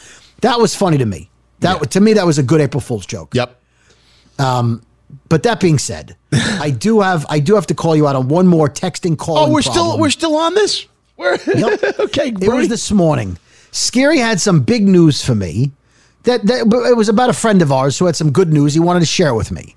[SPEAKER 3] That was funny to me. That To me, that was a good April Fool's joke.
[SPEAKER 2] Yep.
[SPEAKER 3] Um, but that being said, I do have I do have to call you out on one more texting call.
[SPEAKER 2] Oh, we're still we're still on this. We're okay.
[SPEAKER 3] It was this morning. Skeery had some big news for me. That, that it was about a friend of ours who had some good news. He wanted to share with me,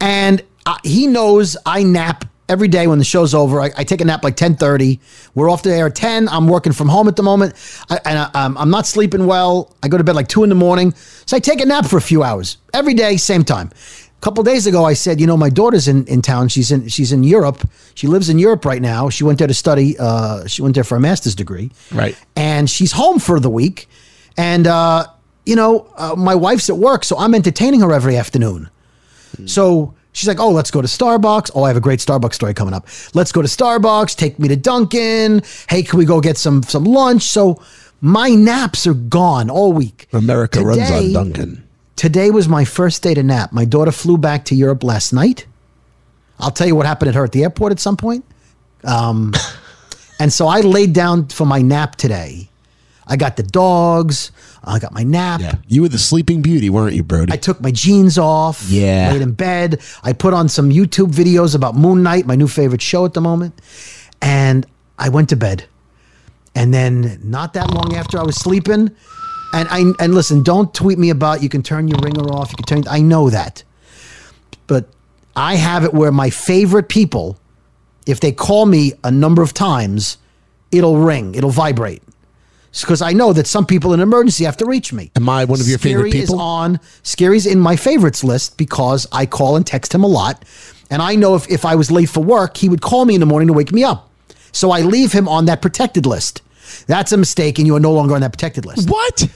[SPEAKER 3] and uh, he knows I nap every day when the show's over. I, I take a nap like ten thirty. We're off the air at ten. I'm working from home at the moment, I, and I, I'm, I'm not sleeping well. I go to bed like two in the morning, so I take a nap for a few hours every day, same time. A couple days ago, I said, you know, my daughter's in, in town. She's in she's in Europe. She lives in Europe right now. She went there to study. Uh, she went there for a master's degree
[SPEAKER 2] Right.
[SPEAKER 3] and she's home for the week. And uh, you know, uh, my wife's at work, so I'm entertaining her every afternoon. So she's like, "Oh, let's go to Starbucks. Oh, I have a great Starbucks story coming up. Let's go to Starbucks. Take me to Dunkin'. Hey, can we go get some some lunch?" So my naps are gone all week.
[SPEAKER 2] America runs on
[SPEAKER 3] Today-
[SPEAKER 2] Dunkin'.
[SPEAKER 3] Today was my first day to nap. My daughter flew back to Europe last night. I'll tell you what happened at her at the airport at some point. Um, and so I laid down for my nap today. I got the dogs. I got my nap.
[SPEAKER 2] Yeah. You were the sleeping beauty, weren't you, Brody?
[SPEAKER 3] I took my jeans off.
[SPEAKER 2] Yeah.
[SPEAKER 3] Laid in bed. I put on some YouTube videos about Moon Knight, my new favorite show at the moment. And I went to bed. And then not that long after I was sleeping, and I and listen, don't tweet me about you can turn your ringer off. You can turn I know that. But I have it where my favorite people, if they call me a number of times, it'll ring, it'll vibrate. Because I know that some people in emergency have to reach me.
[SPEAKER 2] Am I one of your favorite
[SPEAKER 3] Skeery
[SPEAKER 2] people?
[SPEAKER 3] Is on Skeery's in my favorites list because I call and text him a lot, and I know if if I was late for work, he would call me in the morning to wake me up. So I leave him on that protected list. That's a mistake, and you are no longer on that protected list.
[SPEAKER 2] What?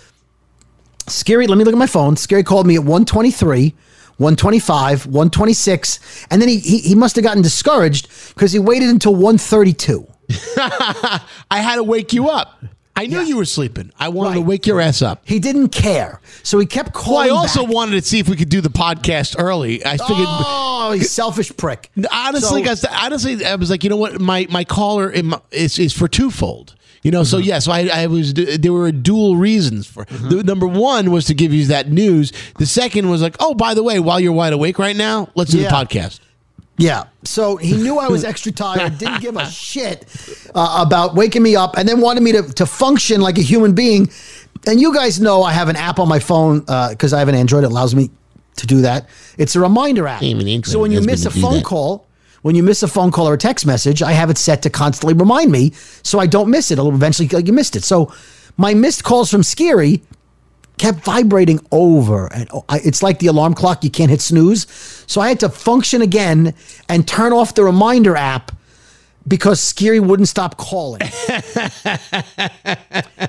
[SPEAKER 3] Skeery, let me look at my phone. Skeery called me at 123, 125, 126, and then he he, he must have gotten discouraged because he waited until 132.
[SPEAKER 2] I had to wake you up. I knew you were sleeping. I wanted to wake your ass up.
[SPEAKER 3] He didn't care, so he kept
[SPEAKER 2] Well,
[SPEAKER 3] calling.
[SPEAKER 2] I also
[SPEAKER 3] back.
[SPEAKER 2] wanted to see if we could do the podcast early. I figured.
[SPEAKER 3] Oh, he's selfish prick.
[SPEAKER 2] Honestly,
[SPEAKER 3] So-
[SPEAKER 2] guys, honestly, I was like, you know what? My my caller is is for twofold. You know,
[SPEAKER 3] Mm-hmm.
[SPEAKER 2] so yeah, so I, I was there were dual reasons for.
[SPEAKER 3] Mm-hmm.
[SPEAKER 2] The number one was to give you that news. The second was like, oh, by the way, while you're wide awake right now, let's do
[SPEAKER 3] Yeah.
[SPEAKER 2] the podcast.
[SPEAKER 3] Yeah. So he knew I was extra tired, didn't give a shit uh, about waking me up, and then wanted me to, to function like a human being. And you guys know I have an app on my phone because I have an Android that allows me to do that. It's a reminder app. So when you miss a phone
[SPEAKER 2] that.
[SPEAKER 3] call, when you miss a phone call or a text message, I have it set to constantly remind me so I don't miss it. It'll eventually like you missed it. So my missed calls from Skeery kept vibrating over and I- it's like the alarm clock you can't hit snooze. So i had to function again and turn off the reminder app because Skeery wouldn't stop calling.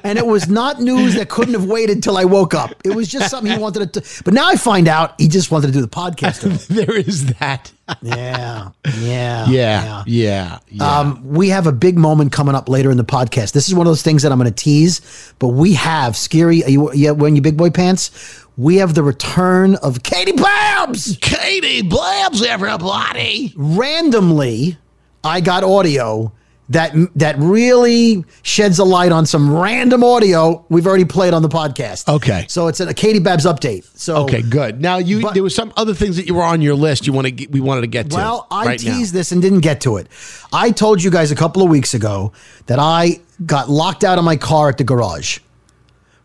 [SPEAKER 3] And it was not news that couldn't have waited till i woke up. It was just something he wanted to but now i find out he just wanted to do the podcast.
[SPEAKER 2] There is that.
[SPEAKER 3] Yeah yeah
[SPEAKER 2] Yeah, yeah, yeah.
[SPEAKER 3] um, we have a big moment coming up later in the podcast. This is one of those things that I'm going to tease, but we have Skeery. Are you yeah, wearing your big boy pants? We have the return of Katie Blabs.
[SPEAKER 2] Katie Blabs, everybody.
[SPEAKER 3] Randomly, I got audio that that really sheds a light on some random audio we've already played on the podcast.
[SPEAKER 2] Okay.
[SPEAKER 3] so it's a Katie Babs update. So
[SPEAKER 2] Okay, good. Now you
[SPEAKER 3] But-
[SPEAKER 2] there was some other things that you were on your list. You want to we wanted to get to.
[SPEAKER 3] Well, I
[SPEAKER 2] right now.
[SPEAKER 3] teased this and didn't get to it. I told you guys a couple of weeks ago that I got locked out of my car at the garage.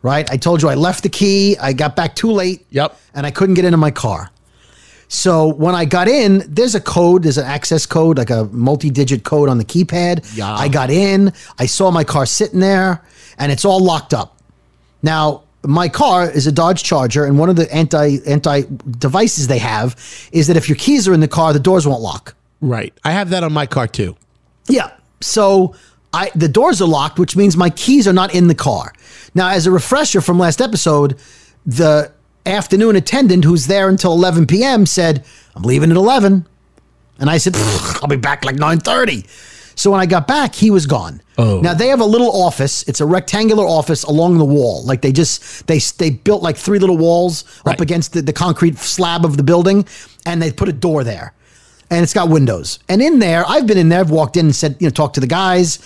[SPEAKER 3] Right? I told you I left the key, I got back too late.
[SPEAKER 2] Yep.
[SPEAKER 3] And I couldn't get into my car. So when I got in, there's a code, there's an access code, like a multi-digit code on the keypad.
[SPEAKER 2] Yeah.
[SPEAKER 3] I got in, I saw my car sitting there, and it's all locked up. Now, my car is a Dodge Charger, and one of the anti anti devices they have is that if your keys are in the car, the doors won't lock.
[SPEAKER 2] Right. I have that on my car too.
[SPEAKER 3] Yeah. So I the doors are locked, which means my keys are not in the car. Now, as a refresher from last episode, the afternoon attendant who's there until 11 p.m. said, "I'm leaving at 11," and I said, "I'll be back like 9:30." So when I got back, he was gone.
[SPEAKER 2] Oh.
[SPEAKER 3] Now they have a little office. It's a rectangular office along the wall. Like they just they they built like three little walls
[SPEAKER 2] Right.
[SPEAKER 3] up against the, the concrete slab of the building, and they put a door there, and it's got windows. And in there, I've been in there. I've walked in and said, you know, talked to the guys,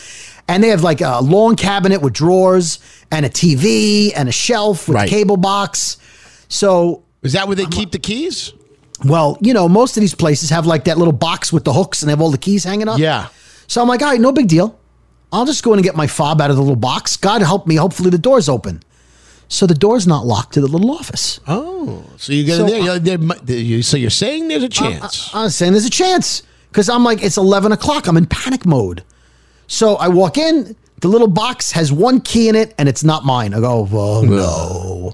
[SPEAKER 3] and they have like a long cabinet with drawers and a TV and a shelf with
[SPEAKER 2] Right.
[SPEAKER 3] a cable box. So
[SPEAKER 2] Is that where they keep the keys?
[SPEAKER 3] well, you know, most of these places have like that little box with the hooks and they have all the keys hanging up.
[SPEAKER 2] Yeah.
[SPEAKER 3] So I'm like, all right, no big deal. I'll just go in and get my fob out of the little box. God help me. Hopefully the door's open. So the door's not locked to the little office.
[SPEAKER 2] Oh, so you get
[SPEAKER 3] So
[SPEAKER 2] in there. you're- there might- you- So you're saying there's a chance?
[SPEAKER 3] I'm saying there's a chance because I'm like, it's 11 o'clock. I'm in panic mode. So I walk in. The little box has one key in it and it's not mine. I go, oh no.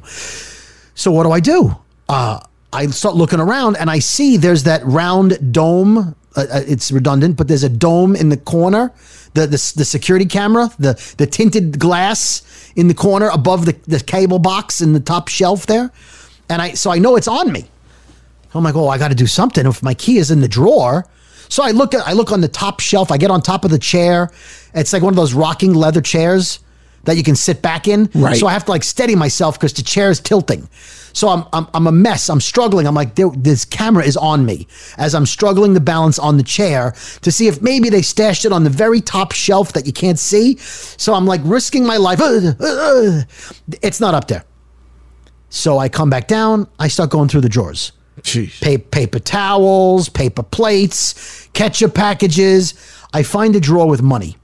[SPEAKER 3] So what do I do? Uh, I start looking around and I see there's that round dome. Uh, uh, it's redundant, but there's a dome in the corner. The, the, the security camera, the, the tinted glass in the corner above the, the cable box in the top shelf there. And I so I know it's on me. I'm like, oh, I got to do something. If my key is in the drawer, so I look at I look on the top shelf. I get on top of the chair. It's like one of those rocking leather chairs that you can sit back in.
[SPEAKER 2] Right.
[SPEAKER 3] So I have to like steady myself because the chair is tilting. So I'm, I'm I'm a mess. I'm struggling. I'm like, this camera is on me as I'm struggling to balance on the chair to see if maybe they stashed it on the very top shelf that you can't see. So I'm like risking my life. It's not up there. So I come back down. I start going through the drawers
[SPEAKER 2] Jeez.
[SPEAKER 3] pa- paper towels, paper plates, ketchup packages. I find a drawer with money.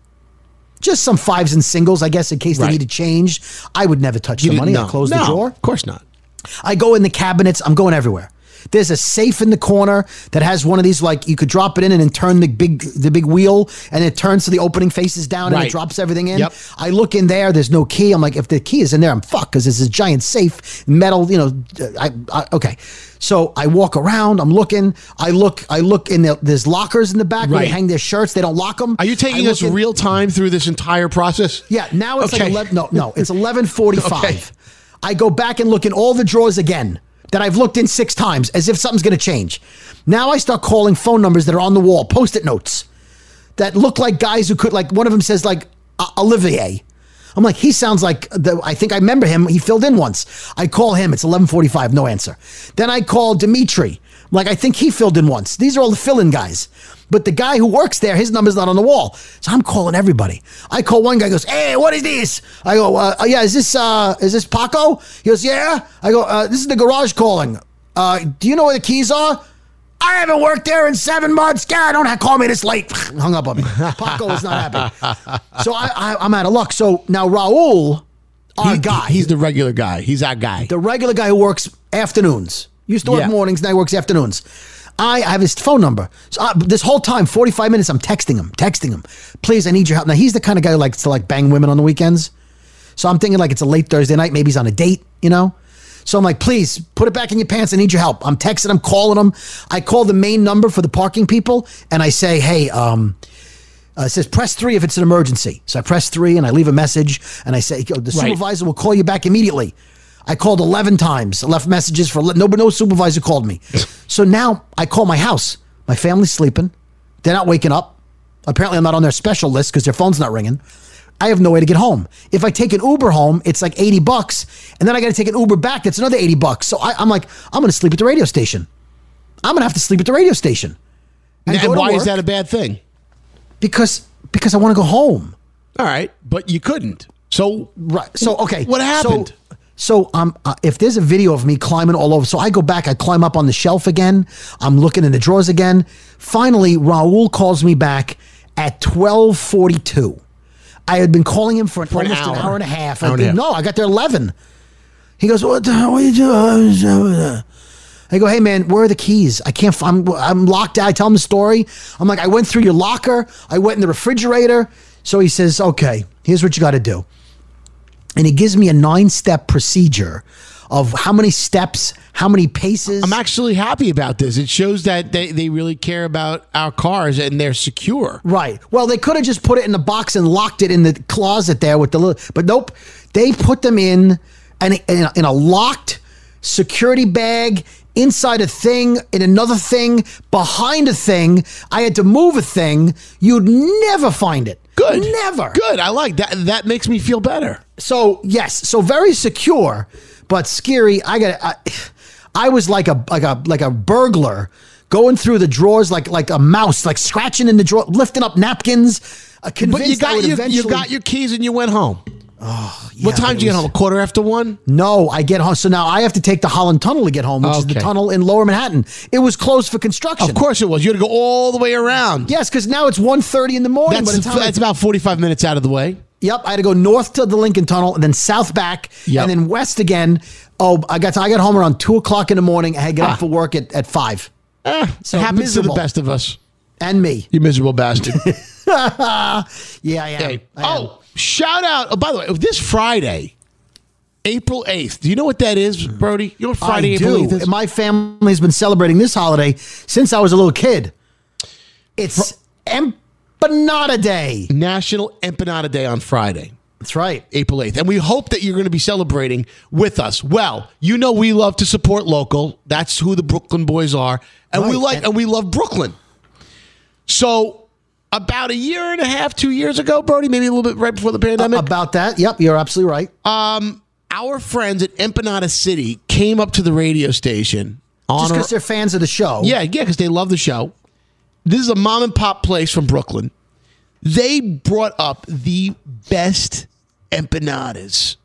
[SPEAKER 3] Just some fives and singles, I guess, in case
[SPEAKER 2] Right.
[SPEAKER 3] they needed change. I would never touch
[SPEAKER 2] You
[SPEAKER 3] the money.
[SPEAKER 2] no.
[SPEAKER 3] I close
[SPEAKER 2] No,
[SPEAKER 3] the drawer.
[SPEAKER 2] Of course not.
[SPEAKER 3] I go in the cabinets. I'm going everywhere. There's a safe in the corner that has one of these like you could drop it in and then turn the big the big wheel and it turns so the opening faces down and it drops everything in.
[SPEAKER 2] Yep.
[SPEAKER 3] I look in there. There's no key. I'm like, if the key is in there, I'm fucked because this giant safe metal. You know, I, I okay. So I walk around. I'm looking. I look. I look in the there's lockers in the back where they
[SPEAKER 2] Right.
[SPEAKER 3] hang their shirts. They don't lock them.
[SPEAKER 2] Are you taking us real time through this entire process?
[SPEAKER 3] Yeah, now it's
[SPEAKER 2] Okay.
[SPEAKER 3] like 11, no, no, it's 11:45.
[SPEAKER 2] Okay.
[SPEAKER 3] I go back and look in all the drawers again that I've looked in 6 times as if something's going to change. Now I start calling phone numbers that are on the wall, post-it notes that look like guys who could like one of them says like Olivier. I'm like, he sounds like the. I think I remember him. He filled in once. I call him. It's 11:45. No answer. Then I call Dimitri. I'm like, I think he filled in once. These are all the fill-in guys. But the guy who works there, his number's not on the wall. So I'm calling everybody. I call one guy. Goes, hey, what is this? I go, uh, uh, yeah, is this uh, is this Paco? He goes, yeah. I go, uh, this is the garage calling. Uh, do you know where the keys are? I haven't worked there in seven months. God, don't have, call me this late. Hung up on me. Paco was not happy. So I, I, I'm out of luck. So now Raul, our
[SPEAKER 2] He-
[SPEAKER 3] guy,
[SPEAKER 2] He's the regular guy. He's our guy.
[SPEAKER 3] the regular guy who works afternoons. Used to work
[SPEAKER 2] Yeah.
[SPEAKER 3] mornings, now he works afternoons. I have his phone number. So I, this whole time, 45 minutes, I'm texting him, texting him. Please, I need your help. Now, he's the kind of guy who likes to like bang women on the weekends. So I'm thinking like it's a late Thursday night. Maybe he's on a date, you know? So I'm like, please put it back in your pants. I need your help. I'm texting him, calling them. I call the main number for the parking people and I say, hey, um, uh, it says press three if it's an emergency. So I press three and I leave a message and I say, "Yo, the
[SPEAKER 2] Right.
[SPEAKER 3] supervisor will call you back immediately. I called 11 times. I left messages for no, no supervisor called me. so now I call my house. My family's sleeping. They're not waking up. Apparently, I'm not on their special list because their phone's not ringing. I have no way to get home. If I take an Uber home, it's like 80 bucks. And then I got to take an Uber back. That's another 80 bucks. So I, I'm like, I'm going to sleep at the radio station. I'm going to have to sleep at the radio station.
[SPEAKER 2] And,
[SPEAKER 3] to
[SPEAKER 2] why is that a bad thing?
[SPEAKER 3] Because because I want to go home.
[SPEAKER 2] All right, but you couldn't. So
[SPEAKER 3] Right. So okay.
[SPEAKER 2] What happened?
[SPEAKER 3] So, so um, uh, if there's a video of me climbing all over, so I go back, I climb up on the shelf again. I'm looking in the drawers again. Finally, Raul calls me back at twelve forty two. I had been calling him for, an,
[SPEAKER 2] For an
[SPEAKER 3] almost an
[SPEAKER 2] hour.
[SPEAKER 3] hour and a half. I
[SPEAKER 2] half.
[SPEAKER 3] no, I got there eleven. He goes, "What the hell are you doing?" Uh, I go, "Hey man, where are the keys? I can't. I'm I'm locked out." I tell him the story. I'm like, "I went through your locker. I went in the refrigerator." So he says, "Okay, here's what you got to do." and he gives me a nine step procedure of how many steps, how many paces.
[SPEAKER 2] I'm actually happy about this. It shows that they, they really care about our cars and they're secure.
[SPEAKER 3] right. Well, they could have just put it in the box and locked it in the closet there with the little, but nope. They put them in and in, a- in a locked security bag inside a thing, in another thing, behind a thing. I had to move a thing. You'd never find it.
[SPEAKER 2] Good.
[SPEAKER 3] Never.
[SPEAKER 2] Good. I like that. That makes me feel better.
[SPEAKER 3] So yes, so very secure, but scary. I got. I, I was like a like a like a burglar going through the drawers like like a mouse, like scratching in the drawer, lifting up napkins. Uh,
[SPEAKER 2] But you got your, you got your keys and you went home.
[SPEAKER 3] Oh,
[SPEAKER 2] what time did you get home? A quarter after one?
[SPEAKER 3] No, I get home. So now I have to take the Holland Tunnel to get home, which is the tunnel in Lower Manhattan. It was closed for construction.
[SPEAKER 2] Of course it was. You had to go all the way around.
[SPEAKER 3] Yes, because now it's 1.30 in the morning.
[SPEAKER 2] That's,
[SPEAKER 3] the
[SPEAKER 2] that's about 45 minutes out of the way.
[SPEAKER 3] Yep, I had to go north to the Lincoln Tunnel and then south back
[SPEAKER 2] Yep.
[SPEAKER 3] and then west again. Oh, I got I got home around two o'clock in the morning. I had to get
[SPEAKER 2] Ah.
[SPEAKER 3] up for work at, at five.
[SPEAKER 2] it happens to the best of us.
[SPEAKER 3] And me.
[SPEAKER 2] You miserable bastard.
[SPEAKER 3] yeah, am.
[SPEAKER 2] Okay.
[SPEAKER 3] I am.
[SPEAKER 2] Oh, shout out. Oh, by the way, this Friday, April 8th. Do you know what that is, Brody? You know Friday,
[SPEAKER 3] I
[SPEAKER 2] April
[SPEAKER 3] do.
[SPEAKER 2] 8th is?
[SPEAKER 3] My family's been celebrating this holiday since I was a little kid. It's Empanada Day.
[SPEAKER 2] National Empanada Day on Friday.
[SPEAKER 3] That's right.
[SPEAKER 2] April 8th. And we hope that you're going to be celebrating with us. Well, you know we love to support local. That's who the Brooklyn boys are. And we
[SPEAKER 3] Right.
[SPEAKER 2] like
[SPEAKER 3] And-
[SPEAKER 2] and we love Brooklyn. So about a year and a half, two years ago, Brody, maybe a little bit right before the pandemic.
[SPEAKER 3] About that. Yep, you're absolutely right.
[SPEAKER 2] Um, our friends at Empanada City came up to the radio station on
[SPEAKER 3] Just because they're fans of the show.
[SPEAKER 2] yeah, yeah, because they love the show. This is a mom and pop place from Brooklyn. They brought up the best empanadas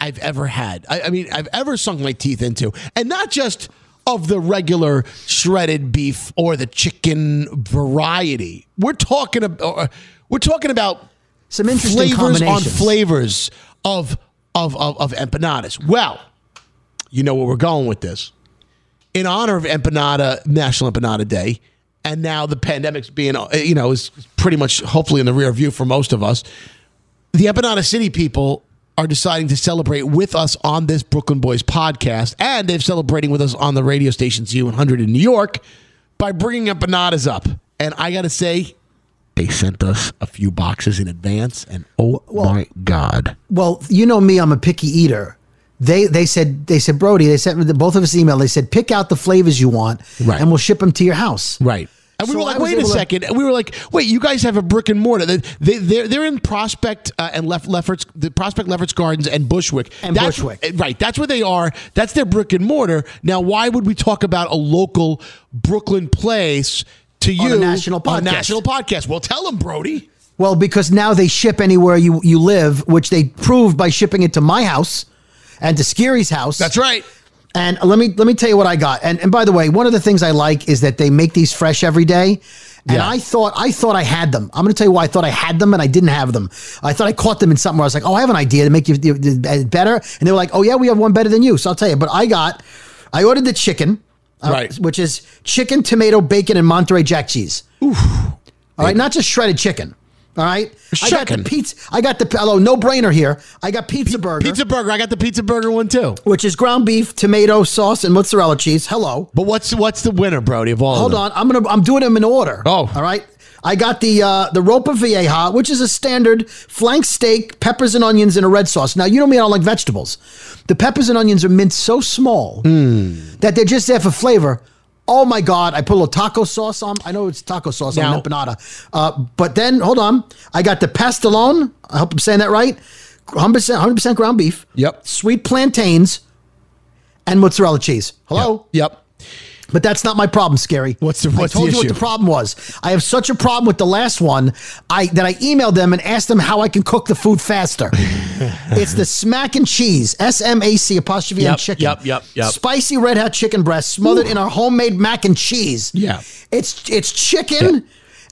[SPEAKER 2] I've ever had. I, I mean, I've ever sunk my teeth into, and not just of the regular shredded beef or the chicken variety. We're talking about we're talking about
[SPEAKER 3] Some interesting
[SPEAKER 2] flavors on flavors of of of, of empanadas. Well, you know where we're going with this in honor of Empanada National Empanada Day, and now the pandemic's being uh, you know is pretty much hopefully in the rear view for most of us. The Empanada City people are deciding to celebrate with us on this Brooklyn Boys podcast, and they're celebrating with us on the radio station Z100 in New York by bringing empanadas up. And I got to say, they sent us a few boxes in advance, and oh my god!
[SPEAKER 3] Well, you know me, I'm a picky eater. They they said they said Brody. They sent me the, both of us email. They said pick out the flavors you want,
[SPEAKER 2] Right.
[SPEAKER 3] and we'll ship them to your house.
[SPEAKER 2] Right. And we
[SPEAKER 3] So
[SPEAKER 2] were like, wait a
[SPEAKER 3] to-
[SPEAKER 2] second. And we were like, wait, you guys have a brick and mortar. They, they, they're, they're in Prospect uh, and Left Lefferts, the Prospect Lefferts Gardens and Bushwick.
[SPEAKER 3] And
[SPEAKER 2] That's-
[SPEAKER 3] Bushwick.
[SPEAKER 2] uh, Right. That's where they are. That's their brick and mortar. Now, why would we talk about a local Brooklyn place to you
[SPEAKER 3] On a national
[SPEAKER 2] on
[SPEAKER 3] podcast.
[SPEAKER 2] national podcast? Well, tell them, Brody.
[SPEAKER 3] Well, because now they ship anywhere you you live, which they proved by shipping it to my house and to Skeery's house.
[SPEAKER 2] That's right.
[SPEAKER 3] And let me let me tell you what I got. And and by the way, one of the things I like is that they make these fresh every day. And
[SPEAKER 2] Yeah.
[SPEAKER 3] I thought I thought I had them. I'm going to tell you why I thought I had them and I didn't have them. I thought I caught them in something where I was like, "Oh, I have an idea to make you, you better." And they were like, "Oh yeah, we have one better than you." So I'll tell you. But I got, I ordered the chicken, uh,
[SPEAKER 2] Right.
[SPEAKER 3] which is chicken, tomato, bacon, and Monterey Jack cheese. All right, not just shredded chicken. All right, I got the pizza. I got the hello, no brainer here. I got pizza burger,
[SPEAKER 2] Pizza burger. I got the pizza burger one too.
[SPEAKER 3] which is ground beef, tomato sauce, and mozzarella cheese. Hello.
[SPEAKER 2] But what's what's the winner, Brody, of all
[SPEAKER 3] Hold
[SPEAKER 2] of them?
[SPEAKER 3] on, I'm gonna I'm doing them in order.
[SPEAKER 2] Oh.
[SPEAKER 3] all right. I got the uh, the ropa vieja, which is a standard flank steak, peppers and onions in a red sauce. Now you know me, I don't like vegetables. The peppers and onions are minced so small
[SPEAKER 2] Hmm.
[SPEAKER 3] that they're just there for flavor. Oh my god! I put a little taco sauce on. I know it's taco sauce
[SPEAKER 2] Now-
[SPEAKER 3] on an empanada, uh, but then hold on. I got the pastelone. I hope I'm saying that right. 100 percent ground beef.
[SPEAKER 2] Yep.
[SPEAKER 3] Sweet plantains and mozzarella cheese. Hello.
[SPEAKER 2] Yep.
[SPEAKER 3] But that's not my problem, Skeery.
[SPEAKER 2] What's the-
[SPEAKER 3] I told
[SPEAKER 2] the
[SPEAKER 3] you what the problem was. I have such a problem with the last one. I that I emailed them and asked them how I can cook the food faster. it's the smack and cheese, S M A C apostrophe
[SPEAKER 2] Yep,
[SPEAKER 3] and chicken.
[SPEAKER 2] yep, yep, yep.
[SPEAKER 3] Spicy red hot chicken breast smothered in our homemade mac and cheese.
[SPEAKER 2] Yeah.
[SPEAKER 3] It's it's chicken,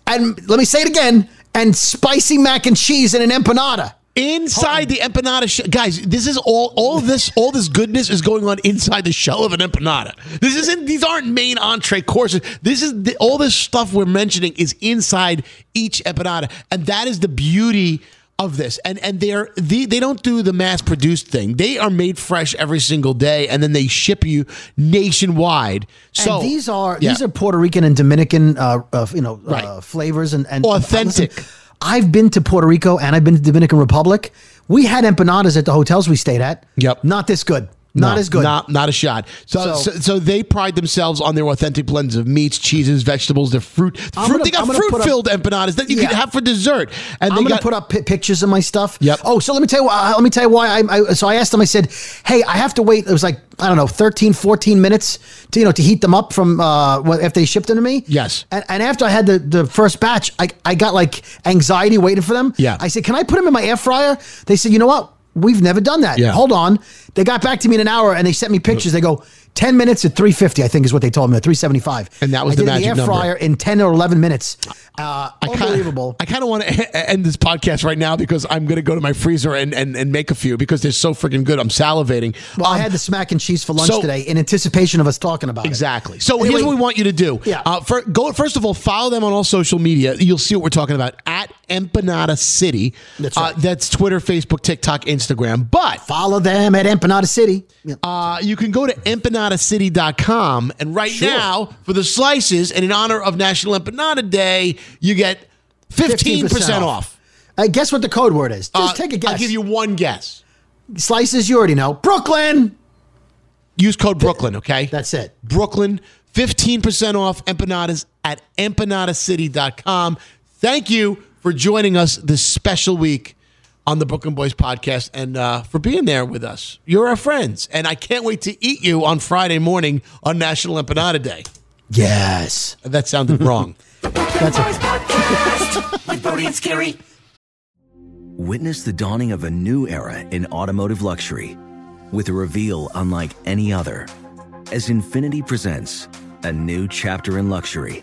[SPEAKER 3] and let me say it again, and spicy mac and cheese in an empanada.
[SPEAKER 2] Inside the empanada, guys. This is all. All this, all this goodness is going on inside the shell of an empanada. This isn't. These aren't main entree courses. This is the, all this stuff we're mentioning is inside each empanada, and that is the beauty of this. And and they're the, they don't do the mass produced thing. They are made fresh every single day, and then they ship you nationwide. So
[SPEAKER 3] and these are
[SPEAKER 2] yeah.
[SPEAKER 3] these are Puerto Rican and Dominican, uh, uh, you know, uh,
[SPEAKER 2] Right.
[SPEAKER 3] flavors and, and
[SPEAKER 2] Authentic.
[SPEAKER 3] Listen, I've been to Puerto Rico and I've been to Dominican Republic. We had empanadas at the hotels we stayed at.
[SPEAKER 2] Yep.
[SPEAKER 3] Not this good. Not
[SPEAKER 2] No,
[SPEAKER 3] as good.
[SPEAKER 2] Not not a shot. So, so
[SPEAKER 3] So-
[SPEAKER 2] they pride themselves on their authentic blends of meats, cheeses, vegetables. Their fruit. Fruit
[SPEAKER 3] gonna-
[SPEAKER 2] they got fruit
[SPEAKER 3] up-
[SPEAKER 2] filled empanadas that you
[SPEAKER 3] Yeah.
[SPEAKER 2] can have for dessert. And
[SPEAKER 3] I'm going to put up pi- pictures of my stuff.
[SPEAKER 2] Yep.
[SPEAKER 3] Oh, so let me tell you. why- Let me tell you why. I, I so I asked them. I said, "Hey, I have to wait." It was like I don't know, 13, 14 minutes to you know to heat them up from uh, after they shipped them to me.
[SPEAKER 2] Yes.
[SPEAKER 3] And, and after I had the the first batch, I I got like anxiety waiting for them.
[SPEAKER 2] Yeah.
[SPEAKER 3] I said, "Can I put them in my air fryer?" They said, "You know what? We've never done that.
[SPEAKER 2] Yeah.
[SPEAKER 3] Hold on." They got back to me in an hour and they sent me pictures. They go. 10 minutes at 350 I think is what they told me, 375.
[SPEAKER 2] And that was
[SPEAKER 3] I
[SPEAKER 2] the
[SPEAKER 3] did
[SPEAKER 2] magic
[SPEAKER 3] the air
[SPEAKER 2] number.
[SPEAKER 3] fryer in 10 or 11 minutes. Uh,
[SPEAKER 2] I kinda-
[SPEAKER 3] unbelievable.
[SPEAKER 2] I kind of want to end this podcast right now because I'm going to go to my freezer and, and, and make a few because they're so freaking good. I'm salivating.
[SPEAKER 3] Well, I
[SPEAKER 2] Um,
[SPEAKER 3] had the smack and cheese for lunch
[SPEAKER 2] so-
[SPEAKER 3] today in anticipation of us talking about
[SPEAKER 2] Exactly.
[SPEAKER 3] it. Exactly.
[SPEAKER 2] So
[SPEAKER 3] Anyway,
[SPEAKER 2] here's what we want you to do.
[SPEAKER 3] Yeah.
[SPEAKER 2] Uh, for, go first of all, follow them on all social media. You'll see what we're talking about at Empanada City.
[SPEAKER 3] That's right.
[SPEAKER 2] Uh, that's Twitter, Facebook, TikTok, Instagram. But
[SPEAKER 3] Follow them at Empanada City.
[SPEAKER 2] Uh, you can go to empanadacity.com and right
[SPEAKER 3] Sure.
[SPEAKER 2] now for the slices and in honor of National Empanada Day, you get 15%, off.
[SPEAKER 3] Uh, guess what the code word is? Just
[SPEAKER 2] Uh,
[SPEAKER 3] take a guess.
[SPEAKER 2] I'll give you one guess.
[SPEAKER 3] slices. You already know. Brooklyn.
[SPEAKER 2] Use code Brooklyn, okay?
[SPEAKER 3] That's it.
[SPEAKER 2] Brooklyn, 15% off empanadas at empanadacity.com. Thank you for joining us this special week on the Brooklyn Boys podcast and uh, for being there with us. You're our friends, and I can't wait to eat you on Friday morning on National Empanada Day.
[SPEAKER 3] Yes.
[SPEAKER 2] That sounded wrong.
[SPEAKER 3] That's it.
[SPEAKER 4] Podcast with Brody and Skeery.
[SPEAKER 5] Witness the dawning of a new era in automotive luxury with a reveal unlike any other as Infiniti presents a new chapter in luxury,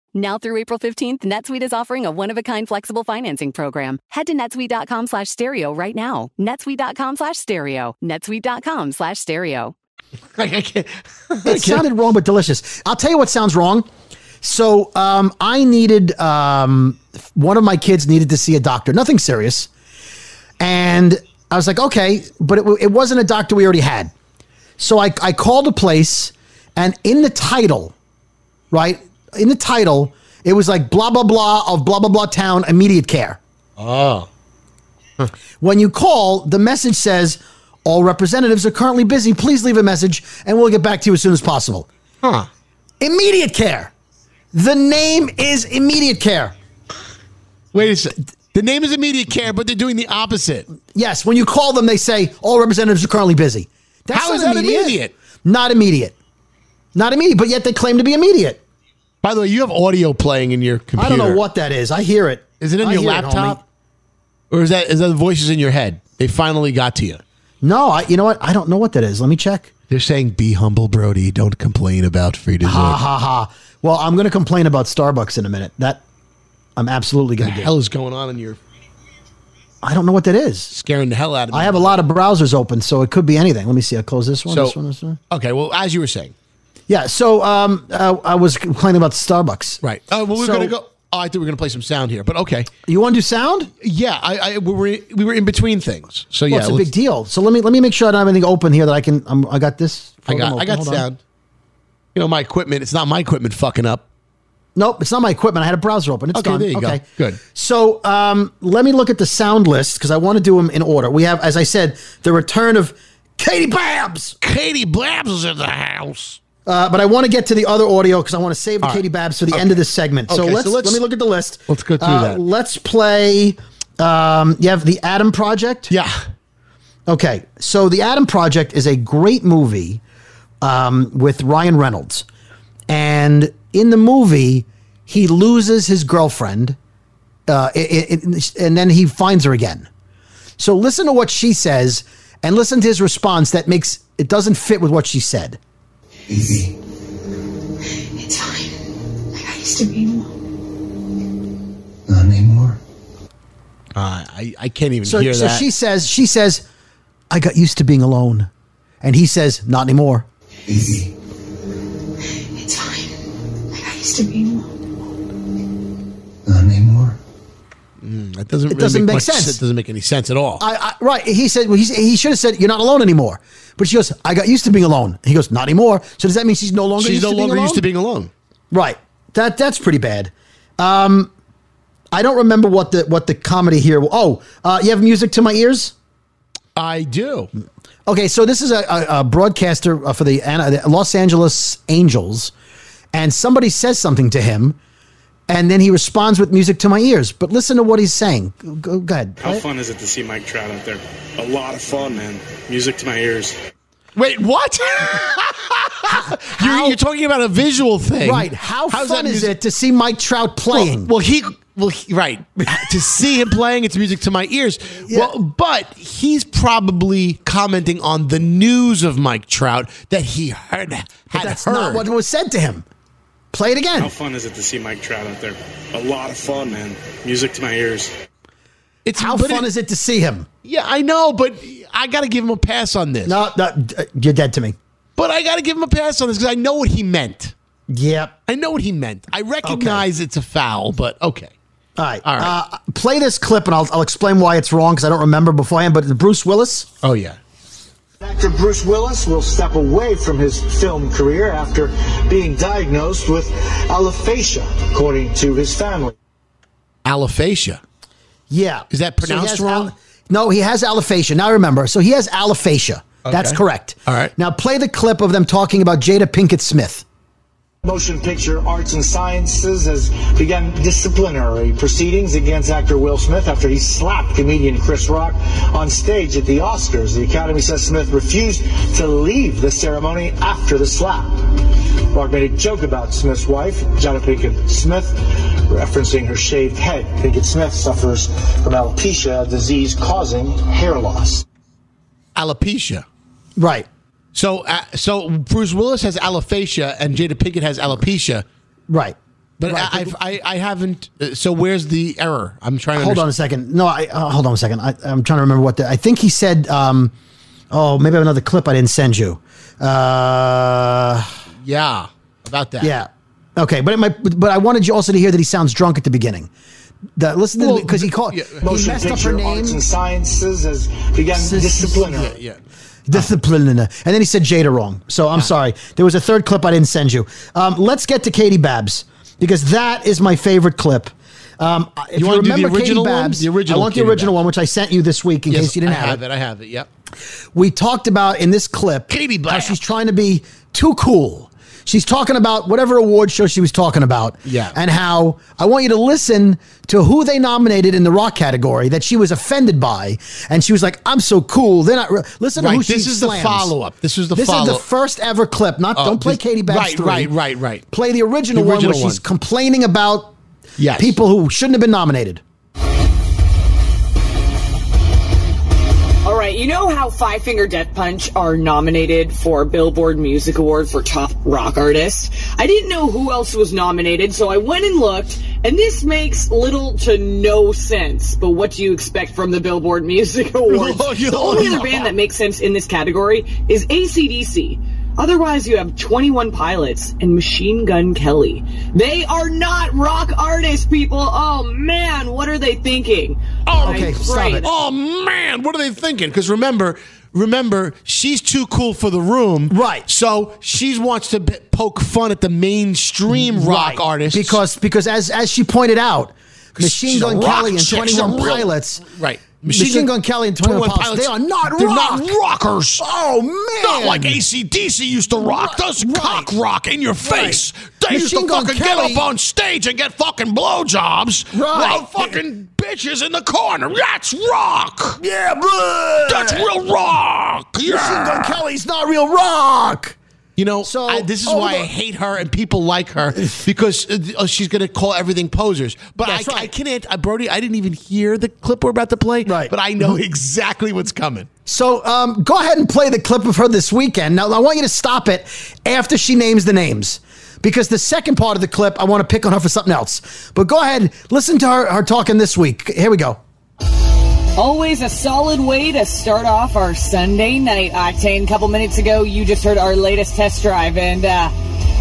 [SPEAKER 7] Now through April 15th, NetSuite is offering a one-of-a-kind flexible financing program. Head to netsuite.com slash stereo right now. netsuite.com slash stereo. netsuite.com slash stereo.
[SPEAKER 3] It sounded wrong, but delicious. I'll tell you what sounds wrong. So um, I needed um, one of my kids needed to see a doctor. Nothing serious, and I was like, okay, but it, it wasn't a doctor we already had. So I, I called a place, and in the title, right in the title, it was like blah blah blah of blah blah blah town immediate care.
[SPEAKER 2] Oh.
[SPEAKER 3] When you call, the message says, All representatives are currently busy. Please leave a message and we'll get back to you as soon as possible.
[SPEAKER 2] Huh.
[SPEAKER 3] Immediate care. The name is immediate care.
[SPEAKER 2] Wait a second. The name is immediate care, but they're doing the opposite.
[SPEAKER 3] Yes, when you call them, they say, All representatives are currently busy.
[SPEAKER 2] How
[SPEAKER 3] not
[SPEAKER 2] is that immediate?
[SPEAKER 3] Not immediate. Not immediate, but yet they claim to be immediate.
[SPEAKER 2] By the way, you have audio playing in your computer.
[SPEAKER 3] I don't know what that is. I hear it.
[SPEAKER 2] Is it in
[SPEAKER 3] I
[SPEAKER 2] your
[SPEAKER 3] hear it,
[SPEAKER 2] laptop? or is that is that the voices in your head? They finally got to you.
[SPEAKER 3] No, I, you know what? I don't know what that is. Let me check.
[SPEAKER 2] They're saying, "Be humble, Brody. Don't complain about free dessert."
[SPEAKER 3] Ha ha ha. Well, I'm going to complain about Starbucks in a minute. That I'm absolutely going to do.
[SPEAKER 2] hell is going on in your
[SPEAKER 3] I don't know what that is.
[SPEAKER 2] scaring the hell out of me?
[SPEAKER 3] I have a lot of browsers open, so it could be anything. Let me see. I'll close this one.
[SPEAKER 2] So-
[SPEAKER 3] this one. This one.
[SPEAKER 2] Okay, well, as you were saying,
[SPEAKER 3] Yeah. So um, uh, I was complaining about Starbucks.
[SPEAKER 2] right? Oh, well, we're
[SPEAKER 3] So-
[SPEAKER 2] gonna go. Oh, I thought we were gonna play some sound here, but okay.
[SPEAKER 3] You want to do sound?
[SPEAKER 2] Yeah, I, I we were we were in between things, so yeah,
[SPEAKER 3] well, it's a big deal. So let me let me make sure I don't have anything open here that I can. Um, I got this.
[SPEAKER 2] I got
[SPEAKER 3] program
[SPEAKER 2] I got
[SPEAKER 3] open. Hold on.
[SPEAKER 2] sound. You know, my equipment. It's not my equipment fucking up.
[SPEAKER 3] Nope, it's not my equipment. I had a browser open. It's
[SPEAKER 2] Okay, there you go. Good.
[SPEAKER 3] So um, let me look at the sound list because I want to do them in order. We have, as I said, the return of Katie Babs.
[SPEAKER 2] Katie Blabs is in the house.
[SPEAKER 3] Uh, but I want to get to the other audio because I want to save the
[SPEAKER 2] All right.
[SPEAKER 3] Katie Babs for the
[SPEAKER 2] Okay.
[SPEAKER 3] end of this segment. So,
[SPEAKER 2] Okay, so
[SPEAKER 3] let's,
[SPEAKER 2] let's-
[SPEAKER 3] let me look at the list.
[SPEAKER 2] Let's go through
[SPEAKER 3] Uh,
[SPEAKER 2] that.
[SPEAKER 3] Let's play. Um, you have the Adam Project.
[SPEAKER 2] Yeah.
[SPEAKER 3] Okay, so the Adam Project is a great movie um, with Ryan Reynolds, and in the movie he loses his girlfriend, uh, i- i- and then he finds her again. So listen to what she says, and listen to his response. That makes it doesn't fit with what she said.
[SPEAKER 8] Easy.
[SPEAKER 9] It's fine. Like I used to be alone.
[SPEAKER 8] Not anymore.
[SPEAKER 2] Uh, I I can't even
[SPEAKER 3] So,
[SPEAKER 2] hear
[SPEAKER 3] so
[SPEAKER 2] that.
[SPEAKER 3] she says, she says, I got used to being alone, and he says, not anymore.
[SPEAKER 8] Easy.
[SPEAKER 9] It's fine. Like I used to be alone.
[SPEAKER 2] That doesn't.
[SPEAKER 3] It
[SPEAKER 2] really
[SPEAKER 3] doesn't make
[SPEAKER 2] much
[SPEAKER 3] sense.
[SPEAKER 2] It doesn't make any sense at all.
[SPEAKER 3] I, I, right. He said well, he, he should have said you're not alone anymore. But she goes, I got used to being alone. He goes, not anymore. So does that mean she's no longer
[SPEAKER 2] She's
[SPEAKER 3] used
[SPEAKER 2] no
[SPEAKER 3] to
[SPEAKER 2] longer
[SPEAKER 3] alone?
[SPEAKER 2] used to being alone.
[SPEAKER 3] Right. That that's pretty bad. Um, I don't remember what the what the comedy here. Oh, uh, you have music to my ears.
[SPEAKER 2] I do.
[SPEAKER 3] Okay, so this is a, a, a broadcaster uh, for the Los Angeles Angels, and somebody says something to him, and then he responds with music to my ears. But listen to what he's saying. Go, go ahead.
[SPEAKER 10] How fun is it to see Mike Trout out there? A lot of fun, man. Music to my ears.
[SPEAKER 2] Wait, what? you're, you're talking about a visual thing,
[SPEAKER 3] Right. How
[SPEAKER 2] How's
[SPEAKER 3] fun is it to see Mike Trout playing?
[SPEAKER 2] Well, well, he, well, he, right. to see him playing, it's music to my ears. Well, but he's probably commenting on the news of Mike Trout that he heard. Had
[SPEAKER 3] but that's
[SPEAKER 2] heard.
[SPEAKER 3] not what was said to him. Play it again.
[SPEAKER 10] How fun is it to see Mike Trout out there? A lot of fun, man. Music to my ears.
[SPEAKER 2] It's
[SPEAKER 3] How fun is it to see him?
[SPEAKER 2] Yeah, I know, but I got to give him a pass on this.
[SPEAKER 3] No, no, you're dead to me.
[SPEAKER 2] But I got to give him a pass on this because I know what he meant.
[SPEAKER 3] Yep.
[SPEAKER 2] I know what he meant. I recognize it's a foul, but okay.
[SPEAKER 3] All right.
[SPEAKER 2] All right.
[SPEAKER 3] Uh, play this clip and I'll, I'll explain why it's wrong because I don't remember beforehand. But Bruce Willis.
[SPEAKER 2] Oh yeah.
[SPEAKER 11] Actor Bruce Willis will step away from his film career after being diagnosed with alophasia, according to his family.
[SPEAKER 2] Alophasia.
[SPEAKER 3] Yeah.
[SPEAKER 2] Is that pronounced
[SPEAKER 3] has
[SPEAKER 2] wrong?
[SPEAKER 3] al- no, he has alophasia. Now remember, so he has alophasia. That's correct.
[SPEAKER 2] All right.
[SPEAKER 3] Now play the clip of them talking about Jada Pinkett Smith.
[SPEAKER 11] Motion Picture Arts and Sciences has begun disciplinary proceedings against actor Will Smith after he slapped comedian Chris Rock on stage at the Oscars. The Academy says Smith refused to leave the ceremony after the slap. Rock made a joke about Smith's wife, Jada Pinkett Smith, referencing her shaved head. Pinkett Smith suffers from alopecia, a disease causing hair loss.
[SPEAKER 2] Alopecia.
[SPEAKER 3] Right.
[SPEAKER 2] So, uh, so Bruce Willis has alophasia and Jada Pinkett has alopecia.
[SPEAKER 3] Right.
[SPEAKER 2] But
[SPEAKER 3] Right.
[SPEAKER 2] I, I've, I, I haven't. Uh, so where's the error? I'm trying to
[SPEAKER 3] Hold on a second. No, I uh, hold on a second. I, I'm trying to remember what the. I think he said. Um, oh, maybe I have another clip I didn't send you. Uh,
[SPEAKER 2] Yeah, about that.
[SPEAKER 3] yeah. Okay, but it might. But I wanted you also to hear that he sounds drunk at the beginning. The, listen to
[SPEAKER 2] Well,
[SPEAKER 3] because he called.
[SPEAKER 2] yeah.
[SPEAKER 3] He
[SPEAKER 11] Motion
[SPEAKER 3] messed up her
[SPEAKER 11] Picture
[SPEAKER 3] name.
[SPEAKER 11] Arts and Sciences has begun disciplinary.
[SPEAKER 2] Yeah.
[SPEAKER 3] Discipline. And then he said Jada wrong. So I'm sorry. There was a third clip I didn't send you. Um, let's get to Katie Babs. because that is my favorite clip. Um, if
[SPEAKER 2] You
[SPEAKER 3] you,
[SPEAKER 2] wanna do the original
[SPEAKER 3] Katie
[SPEAKER 2] one? The original
[SPEAKER 3] I want the
[SPEAKER 2] Katie
[SPEAKER 3] original
[SPEAKER 2] Babs.
[SPEAKER 3] one, which I sent you this week in
[SPEAKER 2] Yes,
[SPEAKER 3] case you didn't
[SPEAKER 2] I
[SPEAKER 3] have,
[SPEAKER 2] have
[SPEAKER 3] it.
[SPEAKER 2] it. I have it. Yep.
[SPEAKER 3] We talked about in this clip
[SPEAKER 2] Katie
[SPEAKER 3] how
[SPEAKER 2] Babs.
[SPEAKER 3] she's trying to be too cool. She's talking about whatever award show she was talking about.
[SPEAKER 2] Yeah.
[SPEAKER 3] And how I want you to listen to who they nominated in the rock category that she was offended by. And she was like, I'm so cool. They're not. Re-. Listen to
[SPEAKER 2] Right,
[SPEAKER 3] who she
[SPEAKER 2] this is the follow-up. This was the
[SPEAKER 3] This is the first ever clip. Not
[SPEAKER 2] Oh,
[SPEAKER 3] Don't play
[SPEAKER 2] this-
[SPEAKER 3] Katie Babs
[SPEAKER 2] right,
[SPEAKER 3] 3.
[SPEAKER 2] right, right, right.
[SPEAKER 3] Play the original,
[SPEAKER 2] The
[SPEAKER 3] one
[SPEAKER 2] original
[SPEAKER 3] where she's complaining about
[SPEAKER 2] Yes.
[SPEAKER 3] people who shouldn't have been nominated.
[SPEAKER 12] You know how Five Finger Death Punch are nominated for Billboard Music Award for Top Rock Artist? I didn't know who else was nominated, so I went and looked, and this makes little to no sense. But what do you expect from the Billboard Music Awards? Oh, the only other band that makes sense in this category is ACDC. Otherwise, you have 21 Pilots and Machine Gun Kelly. They are not rock artists, people. Oh man, what are they thinking?
[SPEAKER 2] Oh,
[SPEAKER 3] Okay,
[SPEAKER 12] I
[SPEAKER 3] stop it.
[SPEAKER 2] Oh man, what are they thinking? Because remember, remember, she's too cool for the room,
[SPEAKER 3] Right.
[SPEAKER 2] So she wants to b- poke fun at the mainstream rock
[SPEAKER 3] Right.
[SPEAKER 2] artists
[SPEAKER 3] Because because as as she pointed out, Machine Gun Kelly and
[SPEAKER 2] chick, she's
[SPEAKER 3] 21
[SPEAKER 2] a real-
[SPEAKER 3] Pilots.
[SPEAKER 2] right.
[SPEAKER 3] Machine, Gun Kelly and 21, Pilots, they are not
[SPEAKER 2] They're
[SPEAKER 3] rock.
[SPEAKER 2] not rockers.
[SPEAKER 3] Oh man.
[SPEAKER 2] Not like ACDC used to rock. Does cock rock in your face. They used to
[SPEAKER 3] Gun
[SPEAKER 2] fucking
[SPEAKER 3] Kelly-
[SPEAKER 2] get up on stage and get fucking blowjobs
[SPEAKER 3] Right.
[SPEAKER 2] while fucking bitches in the corner. That's rock.
[SPEAKER 3] Yeah, but
[SPEAKER 2] That's real rock. Yeah.
[SPEAKER 3] Machine Gun Kelly's not real rock.
[SPEAKER 2] You know,
[SPEAKER 3] So,
[SPEAKER 2] I, this is
[SPEAKER 3] oh,
[SPEAKER 2] why I hate her and people like her because uh, she's going to call everything posers. But I,
[SPEAKER 3] right.
[SPEAKER 2] I can't, I, Brody, I didn't even hear the clip we're about to play.
[SPEAKER 3] Right.
[SPEAKER 2] But I know exactly what's coming.
[SPEAKER 3] So um, go ahead and play the clip of her this weekend. Now I want you to stop it after she names the names. Because the second part of the clip, I want to pick on her for something else. But go ahead, listen to her, her talking this week. Here we go.
[SPEAKER 12] Always a solid way to start off our Sunday night, Octane. A couple minutes ago, you just heard our latest test drive, and uh,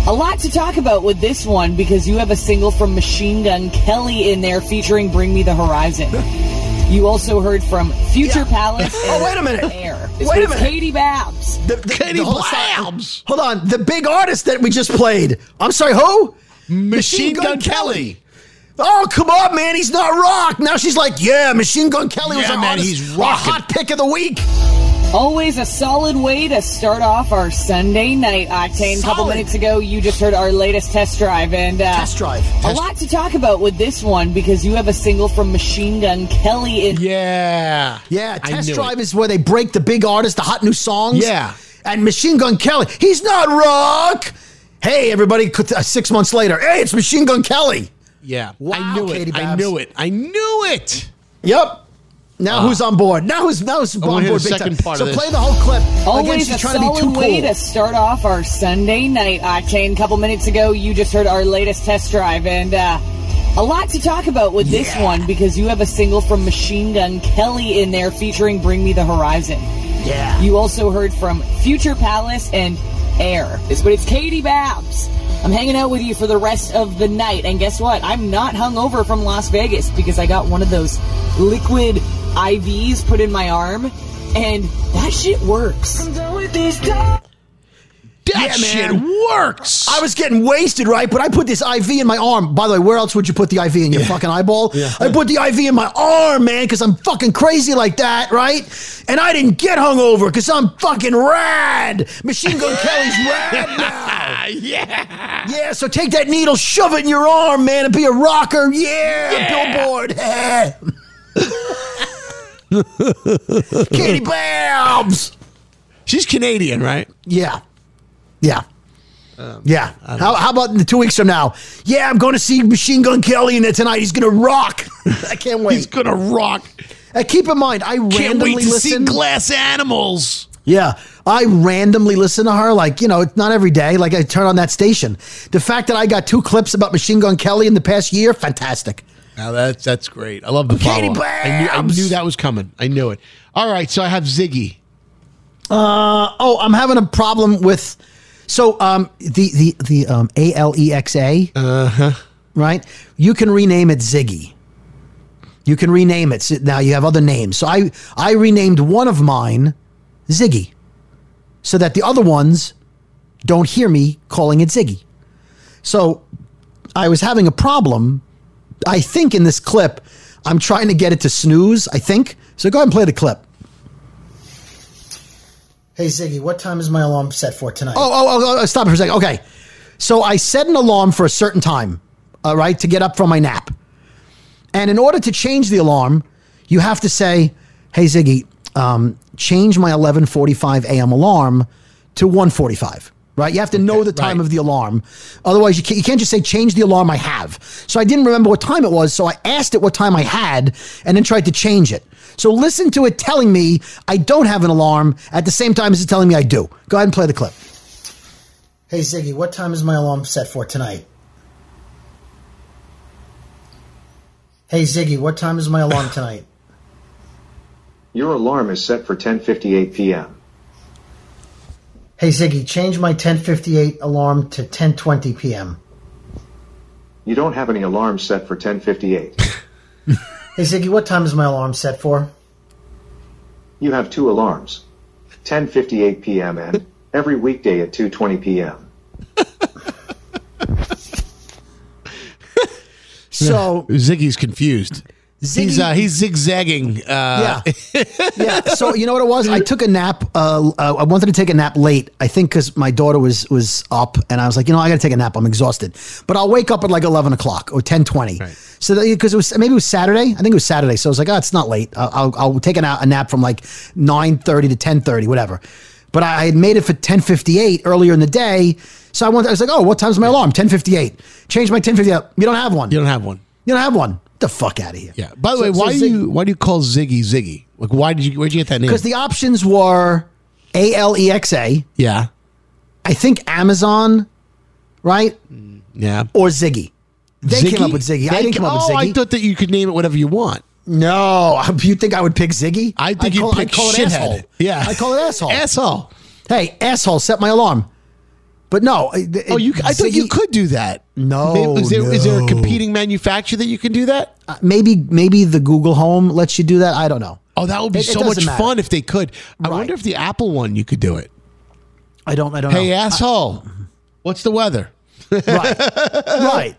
[SPEAKER 12] a lot to talk about with this one because you have a single from Machine Gun Kelly in there featuring Bring Me the Horizon. You also heard from Future Palace.
[SPEAKER 3] Oh, wait a minute.
[SPEAKER 12] Air.
[SPEAKER 3] Wait a minute.
[SPEAKER 12] Katie Babs.
[SPEAKER 3] The, the,
[SPEAKER 2] Katie
[SPEAKER 3] the whole-
[SPEAKER 2] Blabs.
[SPEAKER 3] Hold on. The big artist that we just played. I'm sorry, who?
[SPEAKER 2] Machine, Gun, Kelly.
[SPEAKER 3] Oh, come on, man. He's not rock. Now she's like, yeah, Machine Gun Kelly was
[SPEAKER 2] Yeah,
[SPEAKER 3] our
[SPEAKER 2] man,
[SPEAKER 3] artist-
[SPEAKER 2] he's
[SPEAKER 3] our
[SPEAKER 2] rocking.
[SPEAKER 3] hot pick of the week.
[SPEAKER 12] Always a solid way to start off our Sunday night, Octane. A couple minutes ago, you just heard our latest test drive, and uh,
[SPEAKER 3] Test drive.
[SPEAKER 12] a lot to talk about with this one because you have a single from Machine Gun Kelly in
[SPEAKER 2] Yeah.
[SPEAKER 3] Yeah, Test Drive
[SPEAKER 2] it.
[SPEAKER 3] is where they break the big artist, the hot new songs.
[SPEAKER 2] Yeah.
[SPEAKER 3] And Machine Gun Kelly, he's not rock. Hey, everybody, uh, six months later, hey, it's Machine Gun Kelly.
[SPEAKER 2] Yeah.
[SPEAKER 3] Wow,
[SPEAKER 2] I knew
[SPEAKER 3] Katie
[SPEAKER 2] it. I knew it. I knew it.
[SPEAKER 3] Yep. Now who's on board? Now who's now who's on board big
[SPEAKER 2] second
[SPEAKER 3] time.
[SPEAKER 2] part
[SPEAKER 3] so
[SPEAKER 2] of this.
[SPEAKER 3] play the whole clip.
[SPEAKER 12] Always
[SPEAKER 3] she's
[SPEAKER 12] a
[SPEAKER 3] trying to be
[SPEAKER 12] solid
[SPEAKER 3] too
[SPEAKER 12] way
[SPEAKER 3] cool.
[SPEAKER 12] to start off our Sunday night, Octane. A couple minutes ago, you just heard our latest test drive, and uh, a lot to talk about with this one because you have a single from Machine Gun Kelly in there featuring Bring Me the Horizon.
[SPEAKER 3] Yeah.
[SPEAKER 12] You also heard from Future Palace and Air. But it's Katie Babs. I'm hanging out with you for the rest of the night, and guess what? I'm not hungover from Las Vegas because I got one of those liquid IVs put in my arm, and that shit works.
[SPEAKER 2] That
[SPEAKER 3] Yeah,
[SPEAKER 2] shit
[SPEAKER 3] man.
[SPEAKER 2] works.
[SPEAKER 3] I was getting wasted, right? But I put this IV in my arm. By the way, where else would you put the IV in your fucking eyeball? I put the IV in my arm, man, because I'm fucking crazy like that, right? And I didn't get hungover because I'm fucking rad. Machine Gun Kelly's rad now.
[SPEAKER 2] yeah.
[SPEAKER 3] Yeah, so take that needle, shove it in your arm, man, and be a rocker. Yeah, Billboard. Katie Babs.
[SPEAKER 2] She's Canadian, right?
[SPEAKER 3] Yeah. Yeah. yeah. How, how about in the two weeks from now? Yeah, I'm going to see Machine Gun Kelly in there tonight. He's going to rock. I can't wait.
[SPEAKER 2] He's gonna rock.
[SPEAKER 3] Uh, keep in mind, I
[SPEAKER 2] Can't
[SPEAKER 3] randomly
[SPEAKER 2] wait to
[SPEAKER 3] listen.
[SPEAKER 2] see glass animals.
[SPEAKER 3] Yeah, I randomly listen to her. Like you know, it's not every day. Like I turn on that station. The fact that I got two clips about Machine Gun Kelly in the past year, fantastic.
[SPEAKER 2] Now that's that's great. I love the
[SPEAKER 3] Katie
[SPEAKER 2] follow. I knew, I knew that was coming. I knew it. All right, so I have Ziggy.
[SPEAKER 3] Uh oh, I'm having a problem with. So um the the the um A L E X A. Uh huh. Right. You can rename it Ziggy. You can rename it. So Now you have other names. So I I renamed one of mine Ziggy, so that the other ones don't hear me calling it Ziggy. So I was having a problem. I think in this clip, I'm trying to get it to snooze. I think so. Go ahead and play the clip. Hey Ziggy, what time is my alarm set for tonight? Oh, oh, oh, oh stop it for a second. Okay, so I set an alarm for a certain time, all right, to get up from my nap. And in order to change the alarm, you have to say, "Hey Ziggy, um, change my 11:45 a.m. alarm to 1:45." Right? You have to know the time of the alarm. Otherwise, you can't, you can't just say change the alarm I have. So I didn't remember what time it was, so I asked it what time I had, and then tried to change it. So listen to it telling me I don't have an alarm at the same time as it's telling me I do. Go ahead and play the clip. Hey Ziggy, what time is my alarm set for tonight? Hey Ziggy, what time is my alarm tonight?
[SPEAKER 13] Your alarm is set for 10:58 p.m.
[SPEAKER 3] Hey Ziggy, change my 10:58 alarm to 10:20 p.m.
[SPEAKER 13] You don't have any alarm set for 10:58.
[SPEAKER 3] Hey Ziggy, what time is my alarm set for?
[SPEAKER 13] you have two alarms. 10:58 p.m. and every weekday at 2:20 p.m.
[SPEAKER 3] So
[SPEAKER 2] Ziggy's confused. He's
[SPEAKER 3] Ziggy-
[SPEAKER 2] uh, he's zigzagging. Uh,
[SPEAKER 3] yeah, yeah. So you know what it was? I took a nap. Uh, uh, I wanted to take a nap late. I think because my daughter was was up, and I was like, you know, I got to take a nap. I'm exhausted, but I'll wake up at like eleven o'clock or ten twenty. So because it was maybe it was Saturday. I think it was Saturday. So I was like, oh, it's not late. I'll I'll, I'll take a, na- a nap from like nine thirty to ten thirty, whatever. But I had made it for ten fifty eight earlier in the day. So I wanted. I was like, oh, what time's my alarm? Ten fifty eight. Change my ten fifty eight. You don't have one.
[SPEAKER 2] You don't have one.
[SPEAKER 3] You don't have one. Get the fuck out of here.
[SPEAKER 2] Yeah. By the
[SPEAKER 3] So-
[SPEAKER 2] way,
[SPEAKER 3] so
[SPEAKER 2] why do you why do you call Ziggy Ziggy? Like, why did you where'd you get that name?
[SPEAKER 3] Because the options were A L E X A.
[SPEAKER 2] yeah,
[SPEAKER 3] I think Amazon, right?
[SPEAKER 2] yeah.
[SPEAKER 3] Or Ziggy. They came up with Ziggy. I
[SPEAKER 2] They
[SPEAKER 3] didn't come up with
[SPEAKER 2] oh, I thought that you could name it whatever you want.
[SPEAKER 3] no, you think I would pick Ziggy?
[SPEAKER 2] I think
[SPEAKER 3] I'd
[SPEAKER 2] you'd
[SPEAKER 3] call,
[SPEAKER 2] pick
[SPEAKER 3] it asshole.
[SPEAKER 2] Yeah.
[SPEAKER 3] I call it asshole.
[SPEAKER 2] Asshole.
[SPEAKER 3] Hey, asshole, set my alarm. But no. it-
[SPEAKER 2] Oh, you. I thought you could do that.
[SPEAKER 3] No,
[SPEAKER 2] Maybe- is, there a competing manufacturer that you can do that?
[SPEAKER 3] Uh, maybe maybe the Google Home lets you do that. I don't know.
[SPEAKER 2] Oh, that would be
[SPEAKER 3] It-
[SPEAKER 2] so much
[SPEAKER 3] matter.
[SPEAKER 2] fun if they could. I wonder if the Apple one you could do it.
[SPEAKER 3] I don't. I don't
[SPEAKER 2] Hey,
[SPEAKER 3] know.
[SPEAKER 2] asshole, what's the weather?
[SPEAKER 3] right, right.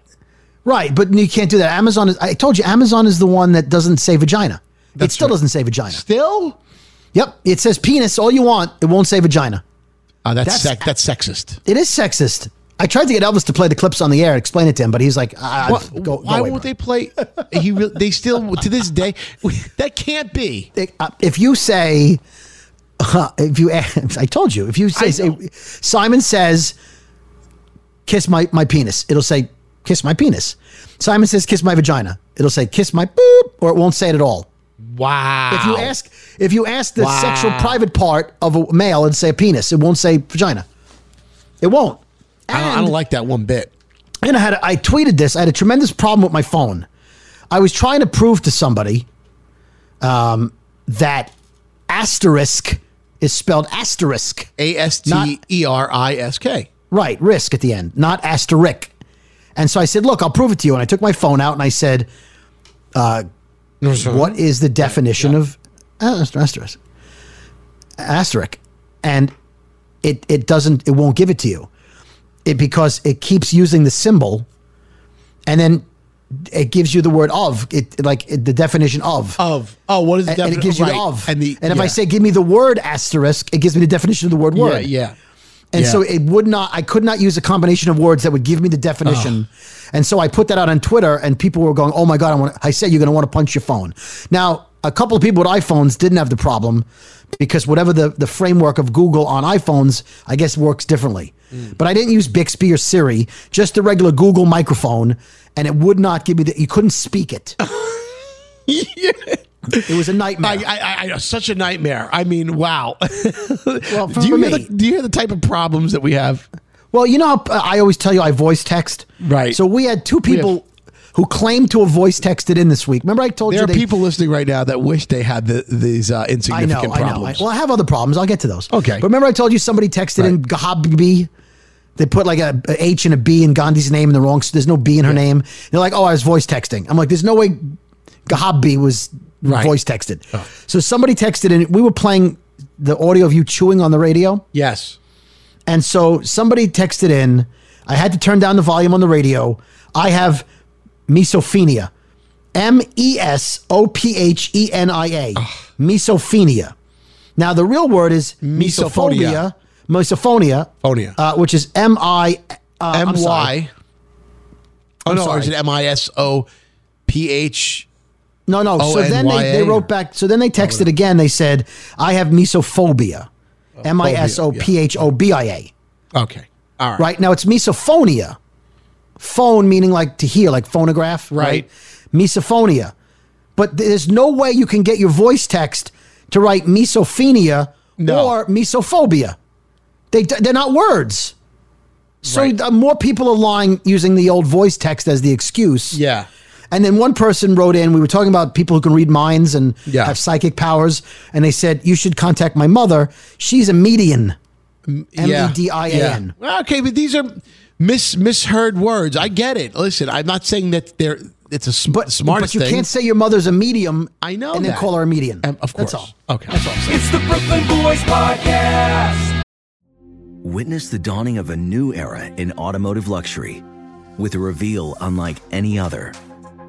[SPEAKER 3] Right, but you can't do that. Amazon is. I told you, Amazon is the one that doesn't say vagina. it still doesn't say vagina.
[SPEAKER 2] Still?
[SPEAKER 3] Yep. It says penis all you want. It won't say vagina.
[SPEAKER 2] Oh, that's
[SPEAKER 3] That's-
[SPEAKER 2] sec- that's sexist.
[SPEAKER 3] It is sexist. I tried to get Elvis to play the clips on the air and explain it to him, but he's like, ah,
[SPEAKER 2] What-
[SPEAKER 3] go, go
[SPEAKER 2] why
[SPEAKER 3] away,
[SPEAKER 2] won't
[SPEAKER 3] bro.
[SPEAKER 2] they play? He re- they still to this day that can't be.
[SPEAKER 3] Uh, if you say, uh, if you, I told you, if you say, say Simon says, kiss my, my penis, it'll say, kiss my penis. Simon says, kiss my vagina. It'll say, kiss my boop, or it won't say it at all.
[SPEAKER 2] Wow.
[SPEAKER 3] If you ask, if you ask the
[SPEAKER 2] Wow.
[SPEAKER 3] sexual private part of a male, it'll say a penis. It won't say vagina. It won't.
[SPEAKER 2] I don't, I don't like that one bit.
[SPEAKER 3] And I had I tweeted this. I had a tremendous problem with my phone. I was trying to prove to somebody um, that asterisk is spelled asterisk.
[SPEAKER 2] A S T E R I S K.
[SPEAKER 3] Right, risk at the end, not asterisk. And so I said, "Look, I'll prove it to you." And I took my phone out and I said, uh, "What is the definition of ast- asterisk?" Asterisk, and it it doesn't it won't give it to you, it because it keeps using the symbol, and then it gives you the word of. It like it, the definition of.
[SPEAKER 2] Of. Oh, what is the
[SPEAKER 3] and, and it gives you
[SPEAKER 2] right.
[SPEAKER 3] the of.
[SPEAKER 2] and the
[SPEAKER 3] and if I say give me the word asterisk, it gives me the definition of the word
[SPEAKER 2] yeah
[SPEAKER 3] word.
[SPEAKER 2] yeah
[SPEAKER 3] And
[SPEAKER 2] Yeah.
[SPEAKER 3] so it would not, I could not use a combination of words that would give me the definition. Oh. And so I put that out on Twitter and people were going, oh my God, I, want I said you're going to want to punch your phone. Now, a couple of people with iPhones didn't have the problem because whatever the, the framework of Google on iPhones, I guess works differently. Mm. But I didn't use Bixby or Siri, just the regular Google microphone. And it would not give me the, you couldn't speak it. It was a nightmare.
[SPEAKER 2] I, I, I, such a nightmare. I mean, wow.
[SPEAKER 3] well,
[SPEAKER 2] do you hear
[SPEAKER 3] me-
[SPEAKER 2] the, do you hear the type of problems that we have?
[SPEAKER 3] Well, you know, uh, I always tell you I voice text.
[SPEAKER 2] Right.
[SPEAKER 3] So we had two people who claimed to have voice texted in this week. Remember, I told
[SPEAKER 2] There
[SPEAKER 3] you
[SPEAKER 2] there
[SPEAKER 3] are
[SPEAKER 2] people listening right now that wish they had the, these uh,
[SPEAKER 3] I know,
[SPEAKER 2] insignificant
[SPEAKER 3] I know. I,
[SPEAKER 2] problems.
[SPEAKER 3] well, I have other problems. I'll get to those.
[SPEAKER 2] Okay.
[SPEAKER 3] But remember, I told you somebody texted in Gahabbi. They put like a, a H and a B in Gandhi's name in the wrong. So There's no B in her name. They're like, oh, I was voice texting. I'm like, there's no way Gahabbi was
[SPEAKER 2] Right.
[SPEAKER 3] voice texted. So somebody texted in. We were playing the audio of you chewing on the radio.
[SPEAKER 2] yes.
[SPEAKER 3] And so somebody texted in I had to turn down the volume on the radio. I have mesophenia. M E S O P H E N I A. Mesophenia. Now, the real word is
[SPEAKER 2] Misophonia.
[SPEAKER 3] misophonia.
[SPEAKER 2] Phonia.
[SPEAKER 3] Uh, which is M I uh,
[SPEAKER 2] M
[SPEAKER 3] I'm sorry.
[SPEAKER 2] Y. Oh no, or is
[SPEAKER 3] sorry.
[SPEAKER 2] it M I S O P H?
[SPEAKER 3] No, no. So then they, they wrote back. So then they texted again. They said, I have mesophobia. M I S O P H O B I A.
[SPEAKER 2] Okay. All right.
[SPEAKER 3] Right. Now it's misophonia. Phone meaning like to hear, like phonograph. Right.
[SPEAKER 2] Right.
[SPEAKER 3] Misophonia. But there's no way you can get your voice text to write mesophenia
[SPEAKER 2] No.
[SPEAKER 3] or mesophobia. They, they're not words. So
[SPEAKER 2] Right.
[SPEAKER 3] uh, more people are lying using the old voice text as the excuse.
[SPEAKER 2] Yeah.
[SPEAKER 3] And then one person wrote in, we were talking about people who can read minds and
[SPEAKER 2] Yeah.
[SPEAKER 3] have psychic powers. And they said, you should contact my mother. She's a median. M
[SPEAKER 2] Yeah.
[SPEAKER 3] E D I A N.
[SPEAKER 2] Yeah. Okay, but these are mis misheard words. I get it. Listen, I'm not saying that they're it's a sm-
[SPEAKER 3] But,
[SPEAKER 2] smartest
[SPEAKER 3] but you
[SPEAKER 2] thing.
[SPEAKER 3] can't say your mother's a medium.
[SPEAKER 2] I know
[SPEAKER 3] And then call her a median.
[SPEAKER 2] Um, of course.
[SPEAKER 3] That's all.
[SPEAKER 2] Okay.
[SPEAKER 3] That's all. I'm.
[SPEAKER 1] It's the Brooklyn Boys Podcast.
[SPEAKER 5] Witness the dawning of a new era in automotive luxury with a reveal unlike any other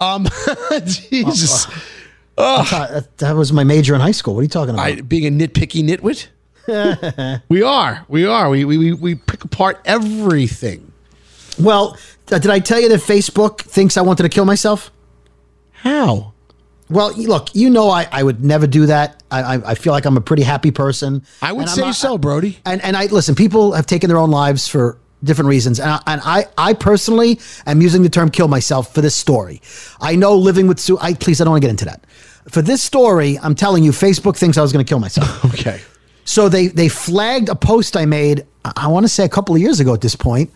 [SPEAKER 2] Um, Jesus.
[SPEAKER 3] Thought that, that was my major in high school. What are you talking about?
[SPEAKER 2] I, being a nitpicky nitwit? we are. We are. We, we, we, we pick apart everything.
[SPEAKER 3] well, uh, did I tell you that Facebook thinks I wanted to kill myself?
[SPEAKER 2] How?
[SPEAKER 3] Well, look, you know I, I would never do that. I, I, I feel like I'm a pretty happy person.
[SPEAKER 2] I would say so, Brody.
[SPEAKER 3] And and I listen. People have taken their own lives for different reasons, and I, and I I personally am using the term "kill myself" for this story. I know living with Sue. I please, I don't want to get into that. For this story, I'm telling you, Facebook thinks I was going to kill myself.
[SPEAKER 2] Okay.
[SPEAKER 3] So they they flagged a post I made. I- I want to say a couple of years ago at this point.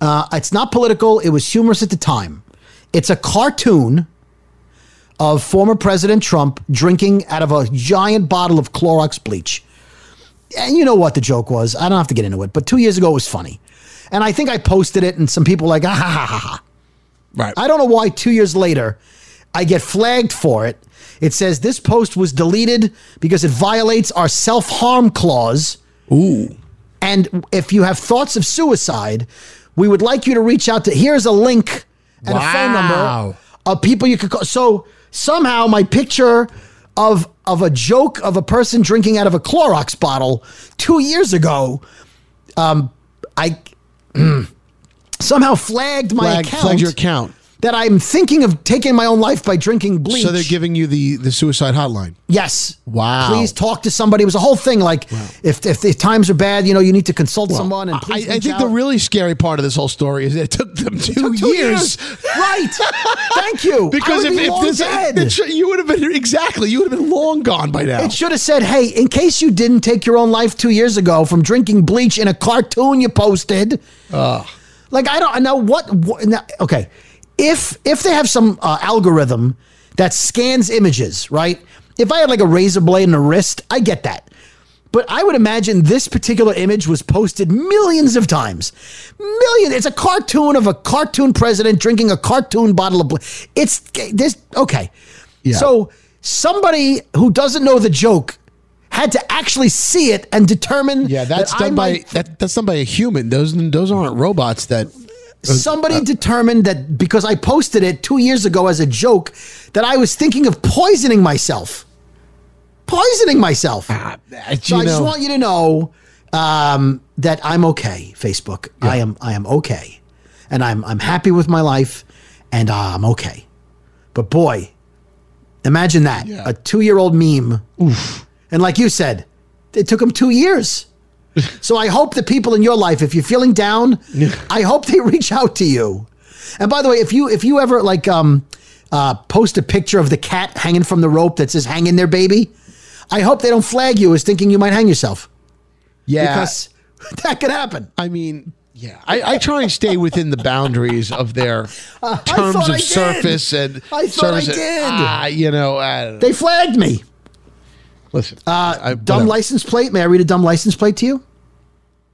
[SPEAKER 3] Uh, it's not political. It was humorous at the time. It's a cartoon of former President Trump drinking out of a giant bottle of Clorox bleach. And you know what the joke was. I don't have to get into it, but two years ago it was funny. And I think I posted it, and some people were like, ah, ha, ha, ha, ha.
[SPEAKER 2] Right.
[SPEAKER 3] I don't know why two years later I get flagged for it. It says this post was deleted because it violates our self harm clause.
[SPEAKER 2] Ooh.
[SPEAKER 3] And if you have thoughts of suicide, we would like you to reach out to. Here's a link and a phone number of people you could call. So somehow my picture of of a joke of a person drinking out of a Clorox bottle two years ago, um, I somehow flagged my
[SPEAKER 2] Flag,
[SPEAKER 3] account.
[SPEAKER 2] flagged your account.
[SPEAKER 3] That I'm thinking of taking my own life by drinking bleach.
[SPEAKER 2] So they're giving you the the suicide hotline.
[SPEAKER 3] Yes.
[SPEAKER 2] Wow.
[SPEAKER 3] Please talk to somebody. It was a whole thing. Like, if, if the times are bad, you know, you need to consult someone. And
[SPEAKER 2] I,
[SPEAKER 3] please
[SPEAKER 2] I think
[SPEAKER 3] out.
[SPEAKER 2] the really scary part of this whole story is it took them two,
[SPEAKER 3] took two
[SPEAKER 2] years.
[SPEAKER 3] right. Thank you.
[SPEAKER 2] Because if,
[SPEAKER 3] be
[SPEAKER 2] if this,
[SPEAKER 3] dead.
[SPEAKER 2] it you would have been exactly, you would have been long gone by now.
[SPEAKER 3] It should have said, "Hey, in case you didn't take your own life two years ago from drinking bleach in a cartoon you posted." Like I don't know what. what now, okay, if if they have some uh, algorithm that scans images, right? If I had like a razor blade and a wrist, I get that. But I would imagine this particular image was posted millions of times. Million. It's a cartoon of a cartoon president drinking a cartoon bottle of. Bl- it's this. Okay.
[SPEAKER 2] Yeah.
[SPEAKER 3] So somebody who doesn't know the joke had to actually see it and determine.
[SPEAKER 2] yeah, that's
[SPEAKER 3] that
[SPEAKER 2] done by
[SPEAKER 3] might-
[SPEAKER 2] that, that's done by a human. Those those aren't robots. That
[SPEAKER 3] Somebody
[SPEAKER 2] uh,
[SPEAKER 3] determined that because I posted it two years ago as a joke, that I was thinking of poisoning myself. Poisoning myself. so I just want you to know um, that I'm okay. Facebook, I am. I am okay, and I'm. I'm happy with my life, and uh, I'm okay. But boy, imagine that a two year old meme. And like you said, it took them two years. So I hope the people in your life, if you're feeling down, I hope they reach out to you. And by the way, if you if you ever like um uh post a picture of the cat hanging from the rope that says "hang in there, baby," I hope they don't flag you as thinking you might hang yourself.
[SPEAKER 2] Yeah.
[SPEAKER 3] because that could happen.
[SPEAKER 2] I mean, yeah, I, I try and stay within the boundaries of their
[SPEAKER 3] I
[SPEAKER 2] terms of
[SPEAKER 3] I
[SPEAKER 2] surface and
[SPEAKER 3] I thought I did.
[SPEAKER 2] Ah, you know, I don't know.
[SPEAKER 3] They flagged me.
[SPEAKER 2] Listen.
[SPEAKER 3] Uh,
[SPEAKER 2] I-
[SPEAKER 3] dumb
[SPEAKER 2] whatever.
[SPEAKER 3] license plate. May I read a dumb license plate to you?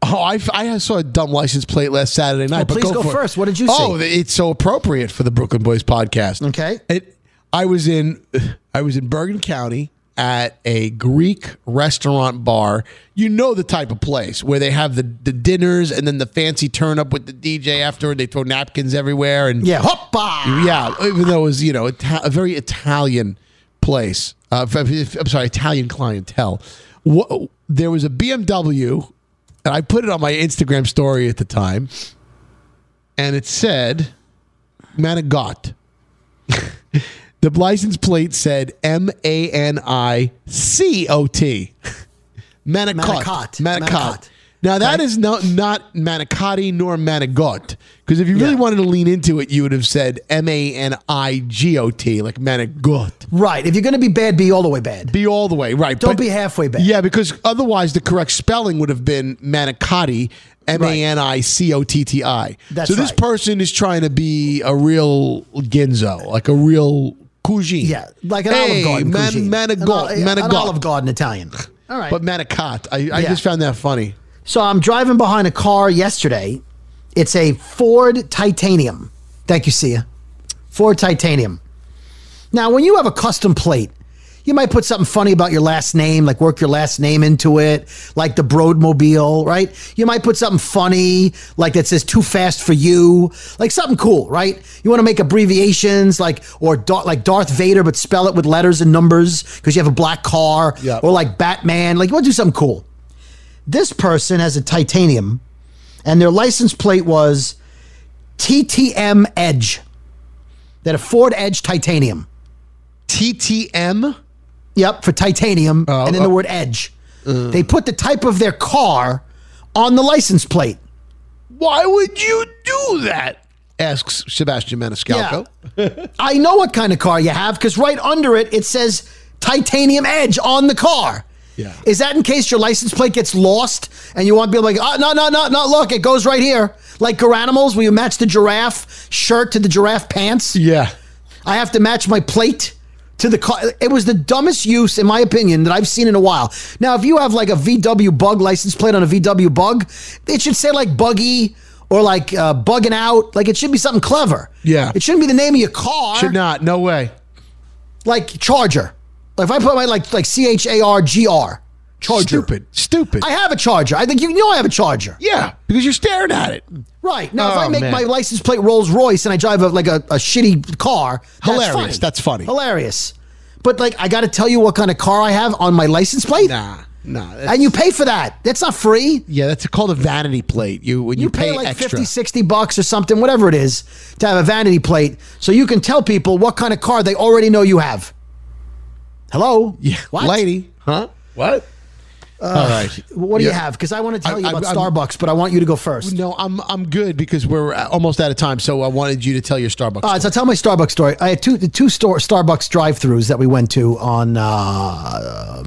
[SPEAKER 2] Oh, I, I saw a dumb license plate last Saturday night.
[SPEAKER 3] Oh,
[SPEAKER 2] but
[SPEAKER 3] please go
[SPEAKER 2] it.
[SPEAKER 3] first. What did you
[SPEAKER 2] say?
[SPEAKER 3] Oh,
[SPEAKER 2] it's so appropriate for the Brooklyn Boys podcast.
[SPEAKER 3] Okay.
[SPEAKER 2] It, I was in I was in Bergen County at a Greek restaurant bar. You know the type of place where they have the, the dinners and then the fancy turn up with the DJ afterward. They throw napkins everywhere and
[SPEAKER 3] Yeah, hoppa.
[SPEAKER 2] yeah. Even though it was you know Ita- a very Italian place. Uh, I'm sorry, Italian clientele. There was a BMW, and I put it on my Instagram story at the time, and it said Manigot. the license plate said M A N I C O T. Manicot.
[SPEAKER 3] Manicot.
[SPEAKER 2] Manicot.
[SPEAKER 3] Manicot.
[SPEAKER 2] Now that is not not manicotti nor manigot. Because if you really wanted to lean into it, you would have said M A N I G O T, like manigot.
[SPEAKER 3] Right. If you're going to be bad, be all the way bad.
[SPEAKER 2] Be all the way right.
[SPEAKER 3] Don't
[SPEAKER 2] but-
[SPEAKER 3] be halfway bad.
[SPEAKER 2] Yeah, because otherwise the correct spelling would have been manicotti, M A N I C O T T I.
[SPEAKER 3] That's
[SPEAKER 2] so this
[SPEAKER 3] right.
[SPEAKER 2] person is trying to be a real ginzo, like a real cuisine.
[SPEAKER 3] Yeah, like an
[SPEAKER 2] hey,
[SPEAKER 3] Olive Garden
[SPEAKER 2] man, manigot,
[SPEAKER 3] An, ol- an. Olive Garden Italian. All right.
[SPEAKER 2] But manicot. I, I
[SPEAKER 3] Yeah.
[SPEAKER 2] just found that funny.
[SPEAKER 3] So I'm driving behind a car yesterday. It's a Ford Titanium. Thank you, Sia. Ford Titanium. Now, when you have a custom plate, you might put something funny about your last name, like work your last name into it, like the Broadmobile, right? You might put something funny, like that says "Too Fast for You," like something cool, right? You want to make abbreviations, like or Dar- like Darth Vader, but spell it with letters and numbers because you have a black car,
[SPEAKER 2] Yeah.
[SPEAKER 3] or like Batman. Like you want to do something cool. This person has a titanium, and their license plate was TTM Edge. Had a Ford Edge titanium.
[SPEAKER 2] TTM?
[SPEAKER 3] Yep, for titanium,
[SPEAKER 2] Oh,
[SPEAKER 3] and then
[SPEAKER 2] uh,
[SPEAKER 3] the word Edge. they put the type of their car on the license plate.
[SPEAKER 2] Why would you do that? Asks Sebastian Maniscalco.
[SPEAKER 3] I know what kind of car you have because right under it, it says titanium Edge on the car.
[SPEAKER 2] Yeah.
[SPEAKER 3] Is that in case your license plate gets lost and you want to be like, oh, no, no, no, no, look, it goes right here. Like Garanimals, where you match the giraffe shirt to the giraffe pants.
[SPEAKER 2] Yeah.
[SPEAKER 3] I have to match my plate to the car. It was the dumbest use, in my opinion, that I've seen in a while. Now, if you have like a VW bug license plate on a VW bug, it should say like buggy or like uh, bugging out. Like it should be something clever.
[SPEAKER 2] Yeah.
[SPEAKER 3] It shouldn't be the name of your car.
[SPEAKER 2] Should not. No way.
[SPEAKER 3] Like Charger. Like if I put my like like C H A R G R. Charger.
[SPEAKER 2] Stupid. Stupid.
[SPEAKER 3] I have a Charger. I think you know I have a Charger.
[SPEAKER 2] yeah, because you're staring at it.
[SPEAKER 3] Right. Now, if
[SPEAKER 2] Oh,
[SPEAKER 3] I make
[SPEAKER 2] man.
[SPEAKER 3] my license plate Rolls Royce and I drive a, like a, a shitty car, that's
[SPEAKER 2] Hilarious. That's funny.
[SPEAKER 3] Hilarious. But like, I got to tell you what kind of car I have on my license plate?
[SPEAKER 2] Nah. Nah.
[SPEAKER 3] And you pay for that. That's not free.
[SPEAKER 2] Yeah, that's called a vanity plate. You when you,
[SPEAKER 3] You pay, like
[SPEAKER 2] extra.
[SPEAKER 3] 50, 60 bucks or something, whatever it is, to have a vanity plate so you can tell people what kind of car they already know you have. Hello?
[SPEAKER 2] Yeah,
[SPEAKER 3] What?
[SPEAKER 2] lady. Huh? What? All right.
[SPEAKER 3] What do you have? Because I want to tell
[SPEAKER 2] I-
[SPEAKER 3] you about
[SPEAKER 2] I'm-
[SPEAKER 3] Starbucks, but I want you to go first.
[SPEAKER 2] No, I'm I'm good because we're uh, almost out of time. So I wanted you to tell your Starbucks.
[SPEAKER 3] All right, so I'll tell my Starbucks story. I had two the two store Starbucks drive-throughs that we went to on uh,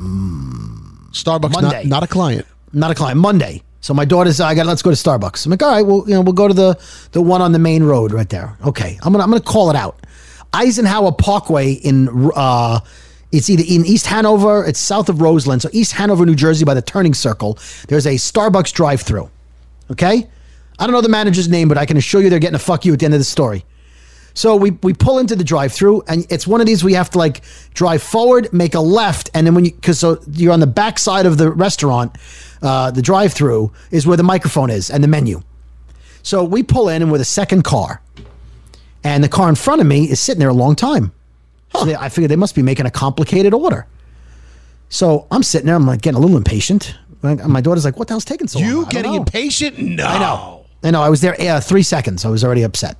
[SPEAKER 2] Starbucks,
[SPEAKER 3] Monday.
[SPEAKER 2] not not a client.
[SPEAKER 3] not a client Monday. So my daughter's I got let's go to Starbucks. I'm like, all right, well, you know, we'll go to the the one on the main road right there. Okay, I'm gonna I'm gonna call it out. Eisenhower Parkway in uh, it's either in East Hanover, it's south of Roseland, so East Hanover, New Jersey, by the turning circle. There's a Starbucks drive-through. Okay, I don't know the manager's name, but I can assure you they're getting a fuck you at the end of the story. So we we pull into the drive-through, and it's one of these we have to like drive forward, make a left, and then when you because so you're on the back side of the restaurant, uh, the drive-through is where the microphone is and the menu. So we pull in, and we're the second car, and the car in front of me is sitting there a long time. So they, I figured they must be making a complicated order. So I'm sitting there, I'm like getting a little impatient. My daughter's like, "What the hell's taking so long?" I
[SPEAKER 2] You
[SPEAKER 3] don't
[SPEAKER 2] getting
[SPEAKER 3] know.
[SPEAKER 2] impatient? No.
[SPEAKER 3] I know. I know. I was there uh, three seconds. I was already upset.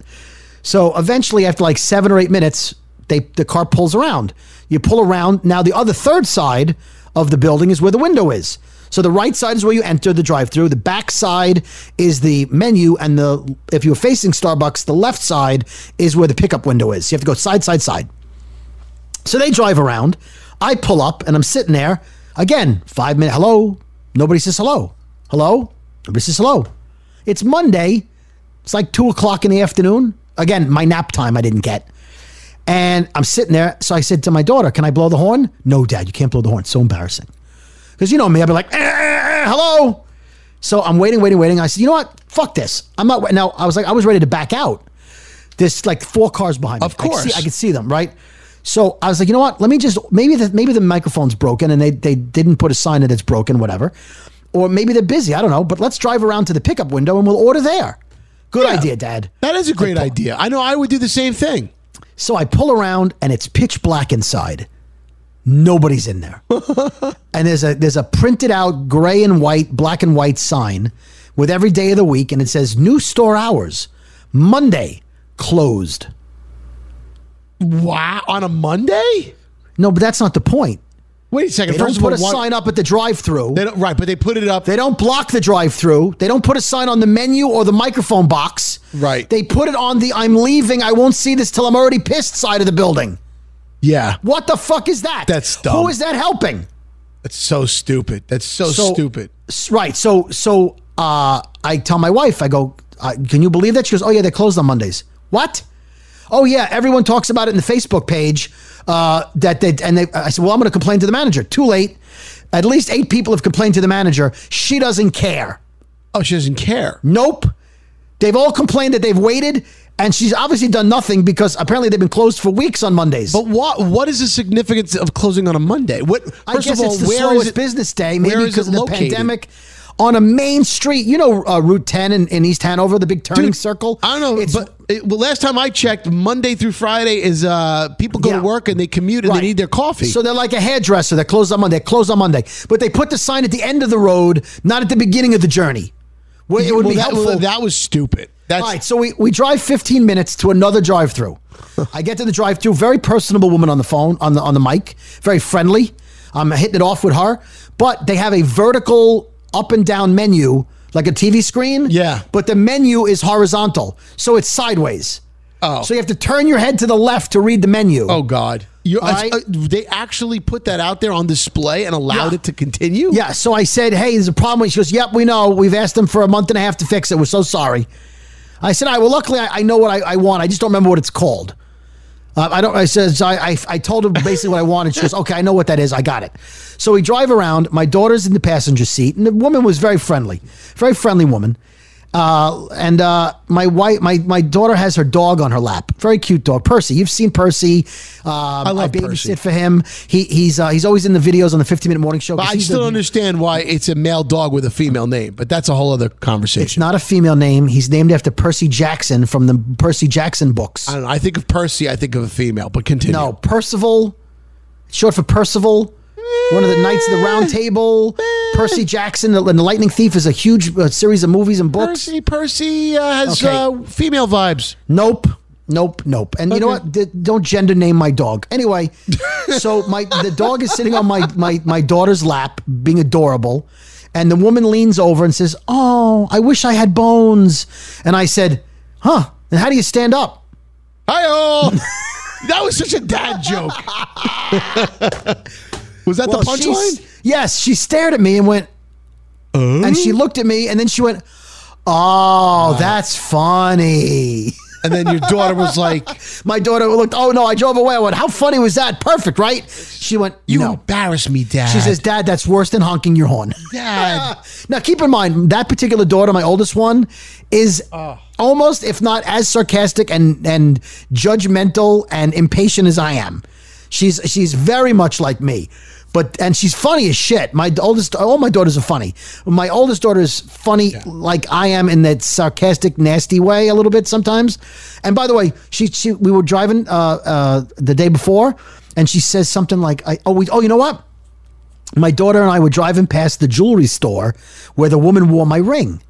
[SPEAKER 3] So eventually, after like seven or eight minutes, they the car pulls around. You pull around. Now the other third side of the building is where the window is. So the right side is where you enter the drive-through. The back side is the menu, and the if you're facing Starbucks, the left side is where the pickup window is. You have to go side, side, side. So they drive around. I pull up and I'm sitting there. Again, five minute hello. Nobody says hello. Hello? Nobody says hello. It's Monday. It's like two o'clock in the afternoon. Again, my nap time I didn't get. And I'm sitting there. So I said to my daughter, Can I blow the horn? No, Dad, you can't blow the horn. It's so embarrassing. Because you know me, I'd be like, "Eh, eh, eh, hello. So I'm waiting, waiting, waiting. I said, you know what? Fuck this. I'm not. Now I was like, I was ready to back out. There's like four cars behind me.
[SPEAKER 2] Of
[SPEAKER 3] I could see-
[SPEAKER 2] course.
[SPEAKER 3] I could see them, right? So I was like, you know what? Let me just maybe the maybe the microphone's broken and they they didn't put a sign that it's broken, whatever. Or maybe they're busy. I don't know. But let's drive around to the pickup window and we'll order there. Good
[SPEAKER 2] Yeah.
[SPEAKER 3] idea, Dad.
[SPEAKER 2] That is a great idea. I know I would do the same thing.
[SPEAKER 3] So I pull around and it's pitch black inside. Nobody's in there. and there's a there's a printed out gray and white, black and white sign with every day of the week and it says new store hours. Monday closed.
[SPEAKER 2] Wow, on a Monday?
[SPEAKER 3] No, but that's not the point.
[SPEAKER 2] Wait a second.
[SPEAKER 3] They don't put a sign up at the drive-through.
[SPEAKER 2] They don't, right, but they put it up.
[SPEAKER 3] They don't block the drive-through. They don't put a sign on the menu or the microphone box.
[SPEAKER 2] Right.
[SPEAKER 3] They put it on the I'm leaving, I won't see this till I'm already pissed side of the building.
[SPEAKER 2] Yeah,
[SPEAKER 3] What the fuck is that?
[SPEAKER 2] That's dumb.
[SPEAKER 3] Who is that helping?
[SPEAKER 2] that's so stupid. That's so,
[SPEAKER 3] So-
[SPEAKER 2] stupid.
[SPEAKER 3] Right. So so uh, I tell my wife, I go, uh, can you believe that? She goes, oh yeah, they're closed on Mondays. What? Oh yeah, everyone talks about it in the Facebook page. Uh, that they and they. I said, well, I'm going to complain to the manager. Too late. At least eight people have complained to the manager. She doesn't care.
[SPEAKER 2] Oh, she doesn't care.
[SPEAKER 3] Nope. They've all complained that they've waited, and she's obviously done nothing because apparently they've been closed for weeks on Mondays.
[SPEAKER 2] But what what is the significance of closing on a Monday? What first
[SPEAKER 3] I guess
[SPEAKER 2] of all,
[SPEAKER 3] it's the
[SPEAKER 2] where
[SPEAKER 3] slowest
[SPEAKER 2] is it?
[SPEAKER 3] business day, maybe because of the
[SPEAKER 2] located?
[SPEAKER 3] pandemic. On a main street, you know, uh, Route 10 in, in East Hanover, the big turning
[SPEAKER 2] Dude,
[SPEAKER 3] circle.
[SPEAKER 2] I don't know,
[SPEAKER 3] It's-
[SPEAKER 2] but it, well, last time I checked, Monday through Friday is uh people go
[SPEAKER 3] Yeah.
[SPEAKER 2] to work and they commute and
[SPEAKER 3] Right.
[SPEAKER 2] they need their coffee.
[SPEAKER 3] So they're like a hairdresser. They're closed on Monday. Closed on Monday, but they put the sign at the end of the road, not at the beginning of the journey. Where it would
[SPEAKER 2] Well,
[SPEAKER 3] be
[SPEAKER 2] that,
[SPEAKER 3] helpful.
[SPEAKER 2] well, that was stupid. That's
[SPEAKER 3] All right, so we, we drive 15 minutes to another drive-through. I get to the drive-through, very personable woman on the phone, on the on the mic, very friendly. I'm hitting it off with her, but they have a vertical up and down menu like a TV screen.
[SPEAKER 2] Yeah.
[SPEAKER 3] But the menu is horizontal, so it's sideways.
[SPEAKER 2] Oh.
[SPEAKER 3] So you have to turn your head to the left to read the menu.
[SPEAKER 2] Oh God! You,
[SPEAKER 3] right.
[SPEAKER 2] uh, they actually put that out there on display and allowed
[SPEAKER 3] Yeah.
[SPEAKER 2] it to continue.
[SPEAKER 3] Yeah, so I said, hey, there's a problem. She goes, yep, we know. We've asked them for a month and a half to fix it. We're so sorry. I said, all right, well, luckily I, I know what I, I want. I just don't remember what it's called. Uh, I don't. I said. So I, I I told her basically what I wanted. She goes, "Okay, I know what that is. I got it." So we drive around. My daughter's in the passenger seat, and the woman was very friendly, very friendly woman. Uh, and uh, my wife, my my daughter has her dog on her lap. Very cute dog, Percy. You've seen Percy. Um, I
[SPEAKER 2] love
[SPEAKER 3] babysit
[SPEAKER 2] Percy.
[SPEAKER 3] for him. He he's uh, he's always in the videos on the 15 minute morning show.
[SPEAKER 2] I still
[SPEAKER 3] the-
[SPEAKER 2] understand why it's a male dog with a female name, but that's a whole other conversation.
[SPEAKER 3] It's not a female name. He's named after Percy Jackson from the Percy Jackson books.
[SPEAKER 2] I don't know. I think of Percy, I think of a female, but continue.
[SPEAKER 3] No, Percival, short for Percival, one of the Knights of the Round Table. Percy Jackson and the Lightning Thief is a huge uh, series of movies and books.
[SPEAKER 2] Percy, Percy uh, has
[SPEAKER 3] Okay.
[SPEAKER 2] uh, female vibes.
[SPEAKER 3] Nope. Nope, nope. And you know what? D- don't gender name my dog. Anyway, so my the dog is sitting on my, my my daughter's lap, being adorable, and the woman leans over and says, "Oh, I wish I had bones." And I said, "Huh? And how do you stand up?"
[SPEAKER 2] Hi, old. that was such a dad joke. Was that
[SPEAKER 3] Well,
[SPEAKER 2] the punchline?
[SPEAKER 3] Yes, she stared at me and went, oh. and she looked at me and then she went, "Oh, that's funny."
[SPEAKER 2] And then your daughter was like,
[SPEAKER 3] "My daughter looked. Oh no, I drove away. I went, how funny was that? Perfect, right?" She went,
[SPEAKER 2] "You
[SPEAKER 3] no."
[SPEAKER 2] embarrass me, Dad."
[SPEAKER 3] She says, "Dad, that's worse than honking your horn."
[SPEAKER 2] Dad.
[SPEAKER 3] now, keep in mind that particular daughter, my oldest one, is oh. almost, if not as sarcastic and and judgmental and impatient as I am. She's she's very much like me, but and she's funny as shit. My oldest, all my daughters are funny. My oldest daughter is funny like I am in that sarcastic, nasty way a little bit sometimes. And by the way, she she we were driving uh, uh, the day before, and she says something like, "I oh we, oh you know what." my daughter and I were driving past the jewelry store where the woman wore my ring.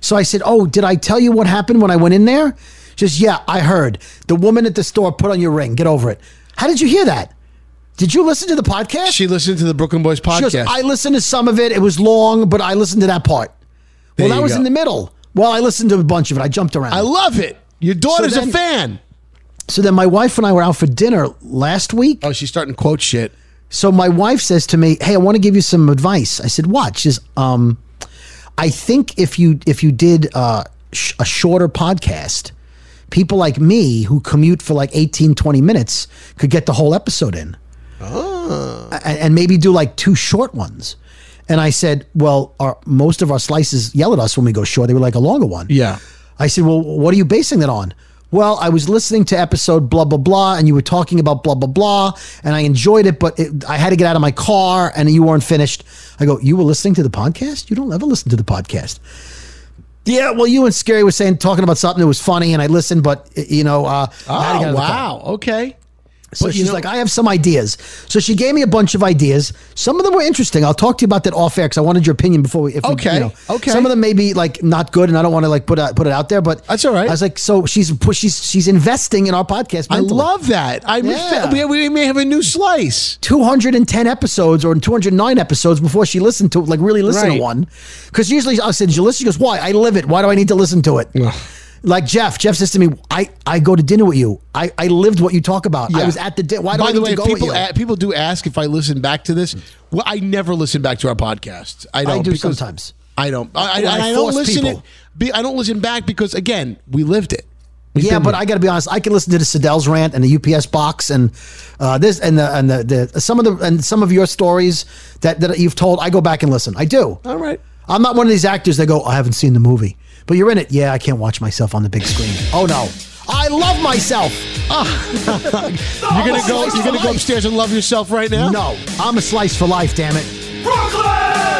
[SPEAKER 3] So I said, Oh, did I tell you what happened when I went in there? She says, Yeah, I heard. The woman at the store put on your ring. Get over it. How did you hear that? Did you listen to the podcast?
[SPEAKER 2] She listened to the Brooklyn Boys podcast.
[SPEAKER 3] goes, I listened to some of it. It was long, but I listened to that part.
[SPEAKER 2] There
[SPEAKER 3] well, that was
[SPEAKER 2] go.
[SPEAKER 3] in the middle. Well, I listened to a bunch of it. I jumped around.
[SPEAKER 2] I love it. Your daughter's
[SPEAKER 3] then-
[SPEAKER 2] a fan.
[SPEAKER 3] So then my wife and I were out for dinner last week.
[SPEAKER 2] Oh, she's starting to quote shit.
[SPEAKER 3] So my wife says to me, "Hey, I want to give you some advice." I said, "What?" She says, "Um, I think if you if you did uh, sh- a shorter podcast, people like me who commute for like 18, 20 minutes could get the whole episode in, A- and, maybe do like two short ones." And I said, "Well, our, most of our slices yell at us when we go short. They were like a longer one."
[SPEAKER 2] Yeah.
[SPEAKER 3] I said, Well, what are you basing that on? Well, I was listening to episode blah, blah, blah, and you were talking about blah, blah, blah, and I enjoyed it, but it, I had to get out of my car and you weren't finished. I go, You were listening to the podcast? You don't ever listen to the podcast. Yeah, well, you and Skeery were saying, talking about something that was funny, and I listened, but, you know, uh, I had to get out
[SPEAKER 2] Oh,
[SPEAKER 3] of the car.
[SPEAKER 2] wow. Okay.
[SPEAKER 3] So
[SPEAKER 2] But you
[SPEAKER 3] she's
[SPEAKER 2] know-
[SPEAKER 3] like, I have some ideas. So she gave me a bunch of ideas. Some of them were interesting. I'll talk to you about that off air because I wanted your opinion before we. If we-
[SPEAKER 2] Okay,
[SPEAKER 3] you know.
[SPEAKER 2] okay.
[SPEAKER 3] Some of them may be like not good, and I don't want to like put it, put it out there. But
[SPEAKER 2] That's all right.
[SPEAKER 3] I was like, so she's she's she's investing in our podcast.
[SPEAKER 2] I love that. I
[SPEAKER 3] Yeah.
[SPEAKER 2] we, we may have a new slice.
[SPEAKER 3] 210 episodes or 209 episodes before she listened to like really listen
[SPEAKER 2] Right.
[SPEAKER 3] to one. Because usually I said, you listen? She goes, Why? I live it. Why do I need to listen to it? Like Jeff, Jeff says to me, I, I go to dinner with you. I, I lived what you talk about. I was at the dinner. Why do
[SPEAKER 2] By
[SPEAKER 3] I
[SPEAKER 2] the way,
[SPEAKER 3] to go with
[SPEAKER 2] people
[SPEAKER 3] you?
[SPEAKER 2] a- people do ask if I listen back to this. Well, I never listen back to our podcast. I don't.
[SPEAKER 3] do sometimes.
[SPEAKER 2] I don't. I, I,
[SPEAKER 3] I
[SPEAKER 2] I don't listen. It, be, I don't listen back because again, we lived it. We've
[SPEAKER 3] yeah, but
[SPEAKER 2] there.
[SPEAKER 3] I got to be honest. I can listen to the Sedell's rant and the UPS box and uh, this and the and the, the some of the and some of your stories that that you've told. I go back and listen. I do.
[SPEAKER 2] All right.
[SPEAKER 3] I'm not one of these actors that go, I haven't seen the movie, but you're in it. Yeah, I can't watch myself on the big screen. Oh no, I love myself. Ah.
[SPEAKER 2] You're gonna go. You're gonna go upstairs and love yourself right now.
[SPEAKER 3] No, I'm a slice for life. Damn it.
[SPEAKER 4] Brooklyn,